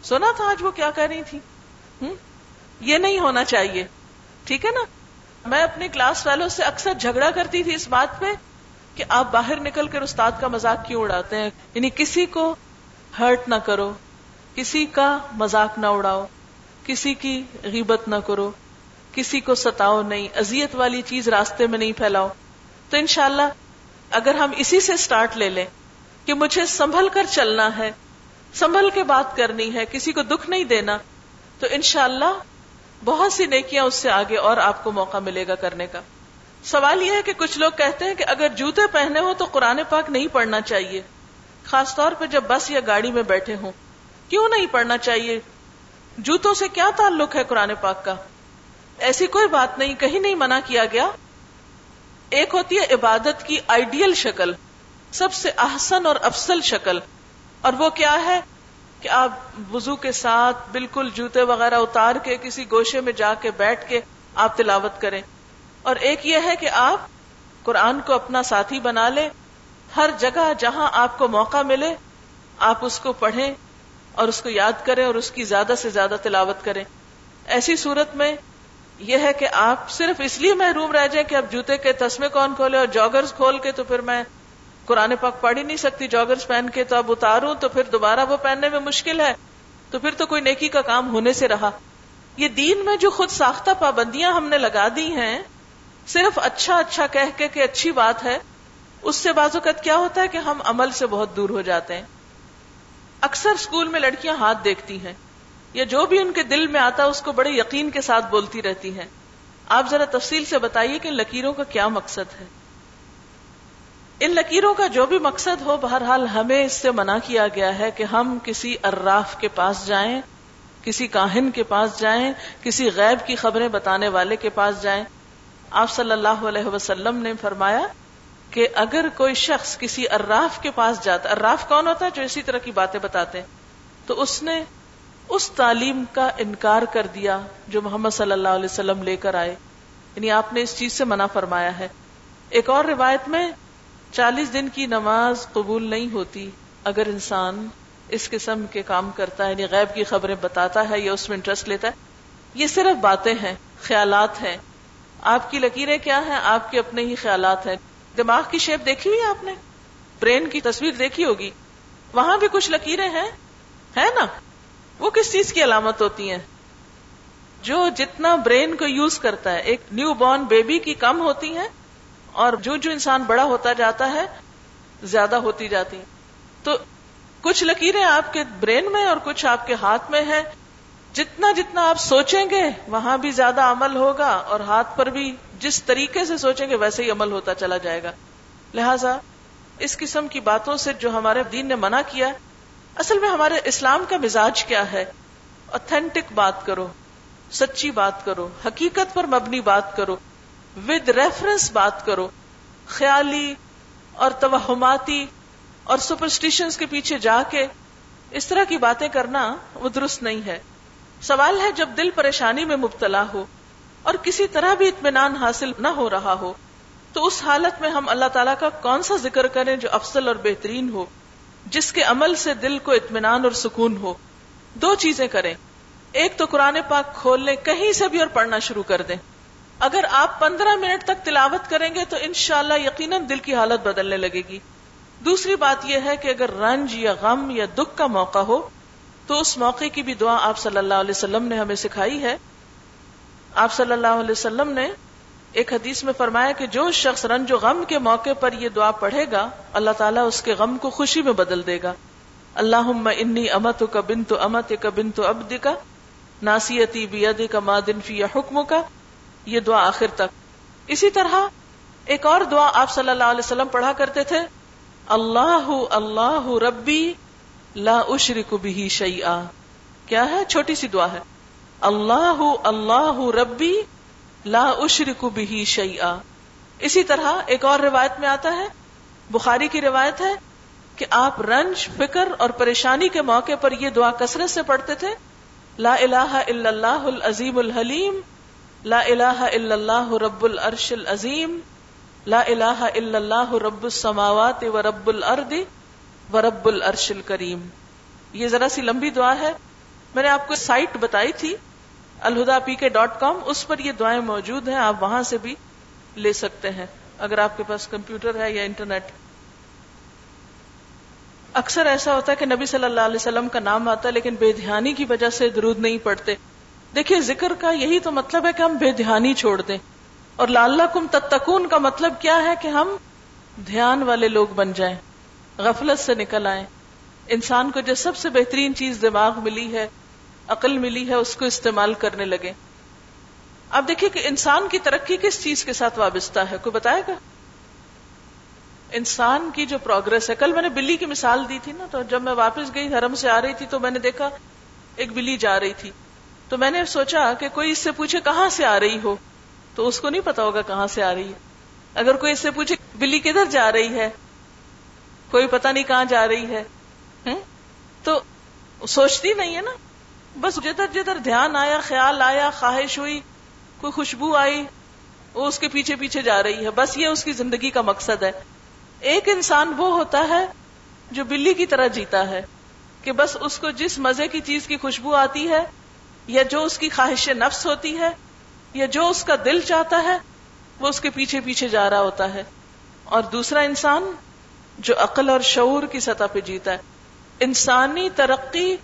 سنا تھا آج وہ کیا کہہ رہی تھی یہ نہیں ہونا چاہیے، ٹھیک ہے نا؟ میں اپنی کلاس والوں سے اکثر جھگڑا کرتی تھی اس بات پہ کہ آپ باہر نکل کر استاد کا مزاق کیوں اڑاتے ہیں؟ یعنی کسی کو ہرٹ نہ کرو، کسی کا مزاق نہ اڑاؤ، کسی کی غیبت نہ کرو۔ کسی کو ستاؤ نہیں ازیت والی چیز راستے میں نہیں پھیلاؤ۔ تو انشاءاللہ اگر ہم اسی سے سٹارٹ لے لیں کہ مجھے سنبھل کر چلنا ہے، سنبھل کے بات کرنی ہے، کسی کو دکھ نہیں دینا، تو انشاءاللہ بہت سی نیکیاں اس سے آگے اور آپ کو موقع ملے گا کرنے کا۔ سوال یہ ہے کہ کچھ لوگ کہتے ہیں کہ اگر جوتے پہنے ہو تو قرآن پاک نہیں پڑھنا چاہیے۔ خاص طور پہ جب بس یا گاڑی میں بیٹھے ہوں، کیوں نہیں پڑھنا چاہیے؟ جوتوں سے کیا تعلق ہے قرآن پاک کا؟ ایسی کوئی بات نہیں، کہیں نہیں منع کیا گیا۔ ایک ہوتی ہے عبادت کی آئیڈیل شکل، سب سے احسن اور افسل شکل۔ اور وہ کیا ہے؟ کہ آپ وضو کے ساتھ بالکل جوتے وغیرہ اتار کے کسی گوشے میں جا کے بیٹھ کے آپ تلاوت کریں۔ اور ایک یہ ہے کہ آپ قرآن کو اپنا ساتھی بنا لیں۔ ہر جگہ جہاں آپ کو موقع ملے، آپ اس کو پڑھیں اور اس کو یاد کریں اور اس کی زیادہ سے زیادہ تلاوت کریں۔ ایسی صورت میں یہ ہے کہ آپ صرف اس لیے محروم رہ جائیں کہ اب جوتے کے تسمے کون کھولے اور جاگرز کھول کے تو پھر میں قرآن پاک پڑھ ہی نہیں سکتی جاگرز پہن کے تو اب اتاروں تو پھر دوبارہ وہ پہننے میں مشکل ہے تو پھر تو کوئی نیکی کا کام ہونے سے رہا۔ یہ دین میں جو خود ساختہ پابندیاں ہم نے لگا دی ہیں، صرف اچھا اچھا کہہ کے کہ اچھی بات ہے، اس سے بعض اوقات کیا ہوتا ہے کہ ہم عمل سے بہت دور ہو جاتے ہیں۔ اکثر اسکول میں لڑکیاں ہاتھ دیکھتی ہیں۔ یا جو بھی ان کے دل میں آتا اس کو بڑے یقین کے ساتھ بولتی رہتی ہیں۔ آپ ذرا تفصیل سے بتائیے کہ ان لکیروں کا کیا مقصد ہے۔ ان لکیروں کا جو بھی مقصد ہو، بہرحال ہمیں اس سے منع کیا گیا ہے کہ ہم کسی اراف کے پاس جائیں، کسی کاہن کے پاس جائیں، کسی غیب کی خبریں بتانے والے کے پاس جائیں۔ آپ صلی اللہ علیہ وسلم نے فرمایا کہ اگر کوئی شخص کسی اراف کے پاس جاتا اراف کون ہوتا ہے جو اسی طرح کی باتیں بتاتے ہیں؟ تو اس نے اس تعلیم کا انکار کر دیا جو محمد صلی اللہ علیہ وسلم لے کر آئے۔ یعنی آپ نے اس چیز سے منع فرمایا ہے۔ ایک اور روایت میں چالیس دن کی نماز قبول نہیں ہوتی اگر انسان اس قسم کے کام کرتا ہے یعنی غیب کی خبریں بتاتا ہے یا اس میں انٹرسٹ لیتا ہے۔ یہ صرف باتیں ہیں، خیالات ہیں۔ آپ کی لکیریں کیا ہیں؟ آپ کے اپنے ہی خیالات ہیں۔ دماغ کی شیپ دیکھی ہوئی آپ نے؟ برین کی تصویر دیکھی ہوگی۔ وہاں بھی کچھ لکیریں ہیں۔ ہے نا؟ وہ کس چیز کی علامت ہوتی ہیں؟ جو جتنا برین کو یوز کرتا ہے، ایک نیو بورن بیبی کی کم ہوتی ہیں اور جو جو انسان بڑا ہوتا جاتا ہے، زیادہ ہوتی جاتی ہیں۔ تو کچھ لکیریں آپ کے برین میں اور کچھ آپ کے ہاتھ میں ہیں۔ جتنا جتنا آپ سوچیں گے، وہاں بھی زیادہ عمل ہوگا اور ہاتھ پر بھی جس طریقے سے سوچیں گے، ویسے ہی عمل ہوتا چلا جائے گا۔ لہذا اس قسم کی باتوں سے جو ہمارے دین نے منع کیا اصل میں ہمارے اسلام کا مزاج کیا ہے؟ اوتھینٹک بات کرو، سچی بات کرو، حقیقت پر مبنی بات کرو ود ریفرنس بات کرو، خیالی اور توہماتی اور سپرسٹیشنز کے پیچھے جا کے اس طرح کی باتیں کرنا وہ درست نہیں ہے۔ سوال ہے جب دل پریشانی میں مبتلا ہو اور کسی طرح بھی اطمینان حاصل نہ ہو رہا ہو، تو اس حالت میں ہم اللہ تعالیٰ کا کون سا ذکر کریں جو افضل اور بہترین ہو؟ جس کے عمل سے دل کو اطمینان اور سکون ہو، دو چیزیں کریں۔ ایک تو قرآن پاک کھول لیں کہیں سے بھی اور پڑھنا شروع کر دیں۔ اگر آپ پندرہ منٹ تک تلاوت کریں گے تو انشاءاللہ یقیناً دل کی حالت بدلنے لگے گی۔ دوسری بات یہ ہے کہ اگر رنج یا غم یا دکھ کا موقع ہو، تو اس موقع کی بھی دعا آپ صلی اللہ علیہ وسلم نے ہمیں سکھائی ہے۔ آپ صلی اللہ علیہ وسلم نے ایک حدیث میں فرمایا کہ جو شخص رنج و غم کے موقع پر یہ دعا پڑھے گا، اللہ تعالیٰ اس کے غم کو خوشی میں بدل دے گا۔ اللہ انی امت کا بن تو امت کا بن تو ابد کا ناسیتی بید کا مادن فی حکم کا یہ دعا آخر تک۔ اسی طرح ایک اور دعا آپ صلی اللہ علیہ وسلم پڑھا کرتے تھے۔ اللہ اللہ ربی لا اشرک بھی شیئا۔ کیا ہے؟ چھوٹی سی دعا ہے۔ اللہ اللہ ربی لا اشرک بھی شیئا۔ اسی طرح ایک اور روایت میں آتا ہے، بخاری کی روایت ہے کہ آپ رنج، فکر اور پریشانی کے موقع پر یہ دعا کثرت سے پڑھتے تھے، لا الہ الا اللہ العظیم الحلیم، لا الہ الا اللہ رب العرش العظیم، لا الہ الا اللہ رب السماوات و رب الارض و رب العرش الکریم۔ یہ ذرا سی لمبی دعا ہے۔ میں نے آپ کو سائٹ بتائی تھی الہدا پی کے ڈاٹ کام، اس پر یہ دعائیں موجود ہیں، آپ وہاں سے بھی لے سکتے ہیں۔ اگر آپ کے پاس کمپیوٹر ہے یا انٹرنیٹ۔ اکثر ایسا ہوتا ہے کہ نبی صلی اللہ علیہ وسلم کا نام آتا ہے، لیکن بے دھیانی کی وجہ سے درود نہیں پڑتے دیکھیے، ذکر کا یہی تو مطلب ہے کہ ہم بے دھیانی چھوڑ دیں۔ اور لال کم تتکون کا مطلب کیا ہے کہ ہم دھیان والے لوگ بن جائیں، غفلت سے نکل آئیں۔ انسان کو جو سب سے بہترین چیز دماغ ملی ہے عقل ملی ہے، اس کو استعمال کرنے لگے۔ اب دیکھیے کہ انسان کی ترقی کس چیز کے ساتھ وابستہ ہے، کوئی بتائے گا؟ انسان کی جو پروگرس ہے، کل میں نے بلی کی مثال دی تھی نا، تو جب میں واپس گئی، حرم سے آ رہی تھی، تو میں نے دیکھا ایک بلی جا رہی تھی۔ تو میں نے سوچا کہ کوئی اس سے پوچھے کہاں سے آ رہی ہو، تو اس کو نہیں پتا ہوگا کہاں سے آ رہی ہے۔ اگر کوئی اس سے پوچھے بلی کدھر جا رہی ہے، کوئی پتا نہیں کہاں جا رہی ہے تو سوچتی نہیں ہے نا۔ بس جدھر جدھر دھیان آیا، خیال آیا، خواہش ہوئی، کوئی خوشبو آئی، وہ اس کے پیچھے پیچھے جا رہی ہے۔ بس یہ اس کی زندگی کا مقصد ہے۔ ایک انسان وہ ہوتا ہے جو بلی کی طرح جیتا ہے کہ بس اس کو جس مزے کی چیز کی خوشبو آتی ہے، یا جو اس کی خواہش نفس ہوتی ہے، یا جو اس کا دل چاہتا ہے، وہ اس کے پیچھے پیچھے جا رہا ہوتا ہے۔ اور دوسرا انسان جو عقل اور شعور کی سطح پہ جیتا ہے۔ انسانی ترقی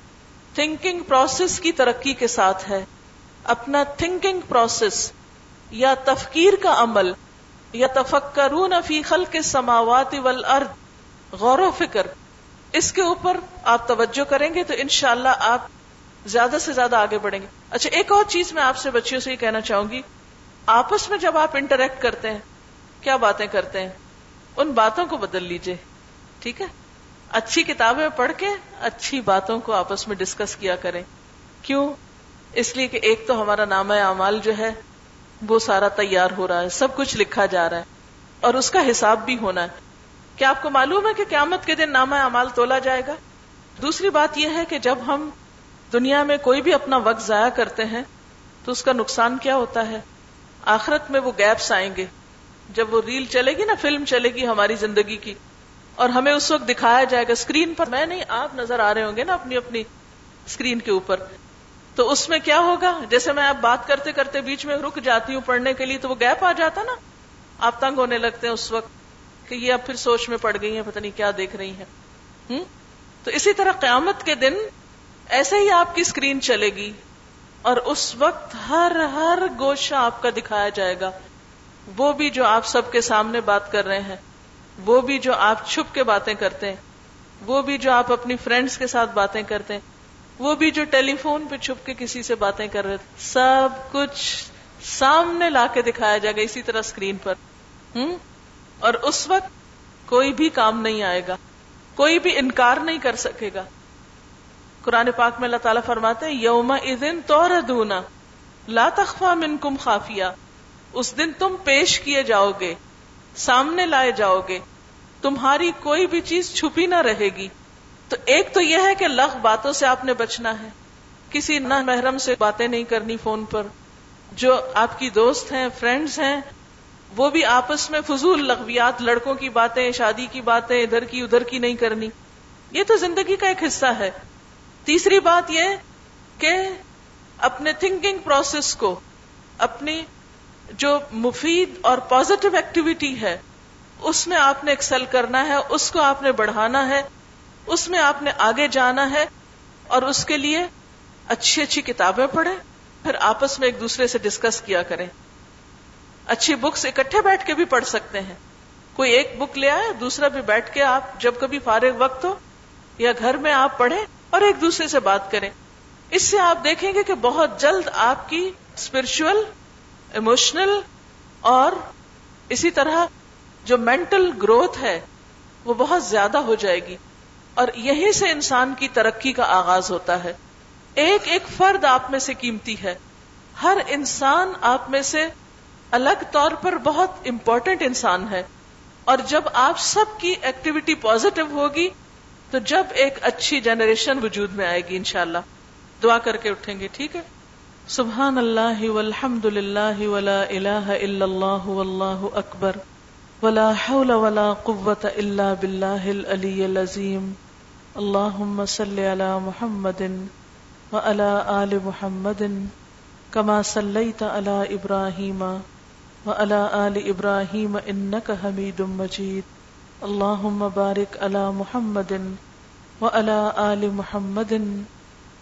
تھنکنگ پروسیس کی ترقی کے ساتھ ہے۔ اپنا تھنکنگ پروسیس یا تفکیر کا عمل، یا تفکرون فی خلق السماوات والارض، غور و فکر، اس کے اوپر آپ توجہ کریں گے تو انشاءاللہ آپ زیادہ سے زیادہ آگے بڑھیں گے۔ اچھا ایک اور چیز میں آپ سے بچیوں سے یہ کہنا چاہوں گی، آپس میں جب آپ انٹریکٹ کرتے ہیں، کیا باتیں کرتے ہیں؟ ان باتوں کو بدل لیجیے، ٹھیک ہے؟ اچھی کتابیں پڑھ کے اچھی باتوں کو آپس میں ڈسکس کیا کریں۔ کیوں؟ اس لیے کہ ایک تو ہمارا نام اعمال جو ہے، وہ سارا تیار ہو رہا ہے، سب کچھ لکھا جا رہا ہے، اور اس کا حساب بھی ہونا ہے۔ کیا آپ کو معلوم ہے کہ قیامت کے دن نامہ اعمال تولا جائے گا؟ دوسری بات یہ ہے کہ جب ہم دنیا میں کوئی بھی اپنا وقت ضائع کرتے ہیں، تو اس کا نقصان کیا ہوتا ہے؟ آخرت میں وہ گیپس آئیں گے۔ جب وہ ریل چلے گی نا، فلم چلے گی ہماری زندگی کی اور ہمیں اس وقت دکھایا جائے گا اسکرین پر۔ میں نہیں، آپ نظر آ رہے ہوں گے نا اپنی اپنی اسکرین کے اوپر۔ تو اس میں کیا ہوگا؟ جیسے میں آپ بات کرتے کرتے بیچ میں رک جاتی ہوں پڑھنے کے لیے تو وہ گیپ آ جاتا نا۔ آپ تنگ ہونے لگتے ہیں اس وقت کہ یہ اب پھر سوچ میں پڑ گئی ہیں، پتہ نہیں کیا دیکھ رہی ہیں۔ تو اسی طرح قیامت کے دن ایسے ہی آپ کی اسکرین چلے گی اور اس وقت ہر ہر گوشہ آپ کا دکھایا جائے گا۔ وہ بھی جو آپ سب کے سامنے بات کر رہے ہیں۔ وہ بھی جو آپ چھپ کے باتیں کرتے ہیں، وہ بھی جو آپ اپنی فرینڈس کے ساتھ باتیں کرتے ہیں، وہ بھی جو ٹیلی فون پہ چھپ کے کسی سے باتیں کر رہے تھے سب کچھ سامنے لا کے دکھایا جائے گا اسی طرح اسکرین پر۔ ہوں اور اس وقت کوئی بھی کام نہیں آئے گا، کوئی بھی انکار نہیں کر سکے گا۔ قرآن پاک میں اللہ تعالیٰ فرماتے یوم ادن تو ردونا لا تخفا من کم خافیہ، اس دن تم پیش کیے جاؤ گے۔ سامنے لائے جاؤ گے۔ تمہاری کوئی بھی چیز چھپی نہ رہے گی۔ تو ایک تو یہ ہے کہ لغ باتوں سے آپ نے بچنا ہے۔ کسی نہ محرم سے باتیں نہیں کرنی فون پر۔ جو آپ کی دوست ہیں فرینڈز ہیں، وہ بھی آپس میں فضول لغویات، لڑکوں کی باتیں، شادی کی باتیں، ادھر کی ادھر کی نہیں کرنی۔ یہ تو زندگی کا ایک حصہ ہے۔ تیسری بات یہ کہ اپنے تھنکنگ پروسیس کو، اپنی جو مفید اور پازیٹو ایکٹیویٹی ہے، اس میں آپ نے ایکسل کرنا ہے، اس کو آپ نے بڑھانا ہے، اس میں آپ نے آگے جانا ہے اور اس کے لیے اچھی اچھی کتابیں پڑھیں، پھر آپس میں ایک دوسرے سے ڈسکس کیا کریں۔ اچھی بکس اکٹھے بیٹھ کے بھی پڑھ سکتے ہیں۔ کوئی ایک بک لے آئے، دوسرا بھی بیٹھ کے آپ جب کبھی فارغ وقت ہو یا گھر میں آپ پڑھیں اور ایک دوسرے سے بات کریں۔ اس سے آپ دیکھیں گے کہ بہت جلد آپ کی اسپرچل ایموشنل اور اسی طرح جو مینٹل گروتھ ہے وہ بہت زیادہ ہو جائے گی اور یہیں سے انسان کی ترقی کا آغاز ہوتا ہے۔ ایک ایک فرد آپ میں سے قیمتی ہے۔ ہر انسان آپ میں سے الگ طور پر بہت امپورٹنٹ انسان ہے۔ اور جب آپ سب کی ایکٹیویٹی پوزیٹو ہوگی، تو جب ایک اچھی جنریشن وجود میں آئے گی انشاءاللہ۔ دعا کر کے اٹھیں گے، ٹھیک ہے؟ سبحان اللہ والحمد للہ ولا الہ الا اللہ واللہ اکبر ولا حول ولا قوة الا باللہ العلی العظیم اللہم صلی علی محمد وعلى آل محمد كما صليت على إبراهيم وعلى آل إبراهيم إنك حميد مجيد اللهم بارك على محمد وعلى آل محمد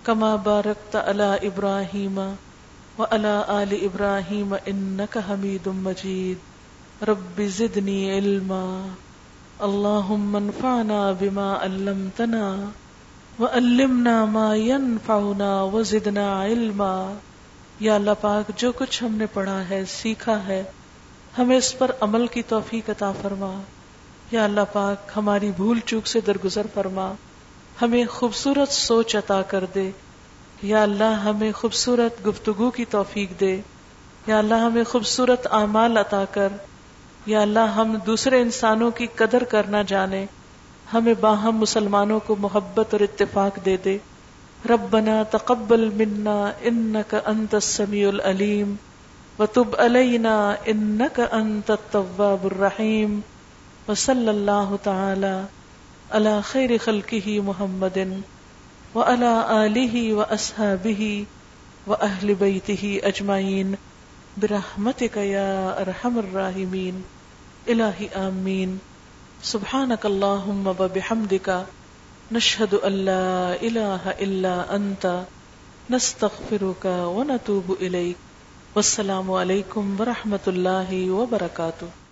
کما بارکت علی ابراہیم و علی آل ابراہیم انک حمید مجید رب زدنی علما. اللہم انفعنا بما علمتنا وعلمنا ما ينفعنا وزدنا علما. یا اللہ پاک، جو کچھ ہم نے پڑھا ہے، سیکھا ہے، ہمیں اس پر عمل کی توفیق عطا فرما۔ یا اللہ پاک، ہماری بھول چوک سے درگزر فرما۔ ہمیں خوبصورت سوچ عطا کر دے۔ یا اللہ، ہمیں خوبصورت گفتگو کی توفیق دے۔ یا اللہ، ہمیں خوبصورت اعمال عطا کر۔ یا اللہ، ہم دوسرے انسانوں کی قدر کرنا جانے۔ ہمیں باہم مسلمانوں کو محبت اور اتفاق دے دے۔ ربنا تقبل منا انك انت السميع العليم وتب علينا انك انت التواب الرحيم وصلى الله تعالى على خير خلقه محمد وعلى آله وأصحابه وأهل بيته أجمعين برحمتك يا أرحم الراحمين إلهي آمين سبحانك اللهم وبحمدك نشهد أن لا إله إلا أنت نستغفرك ونتوب إليك والسلام عليكم ورحمة الله وبركاته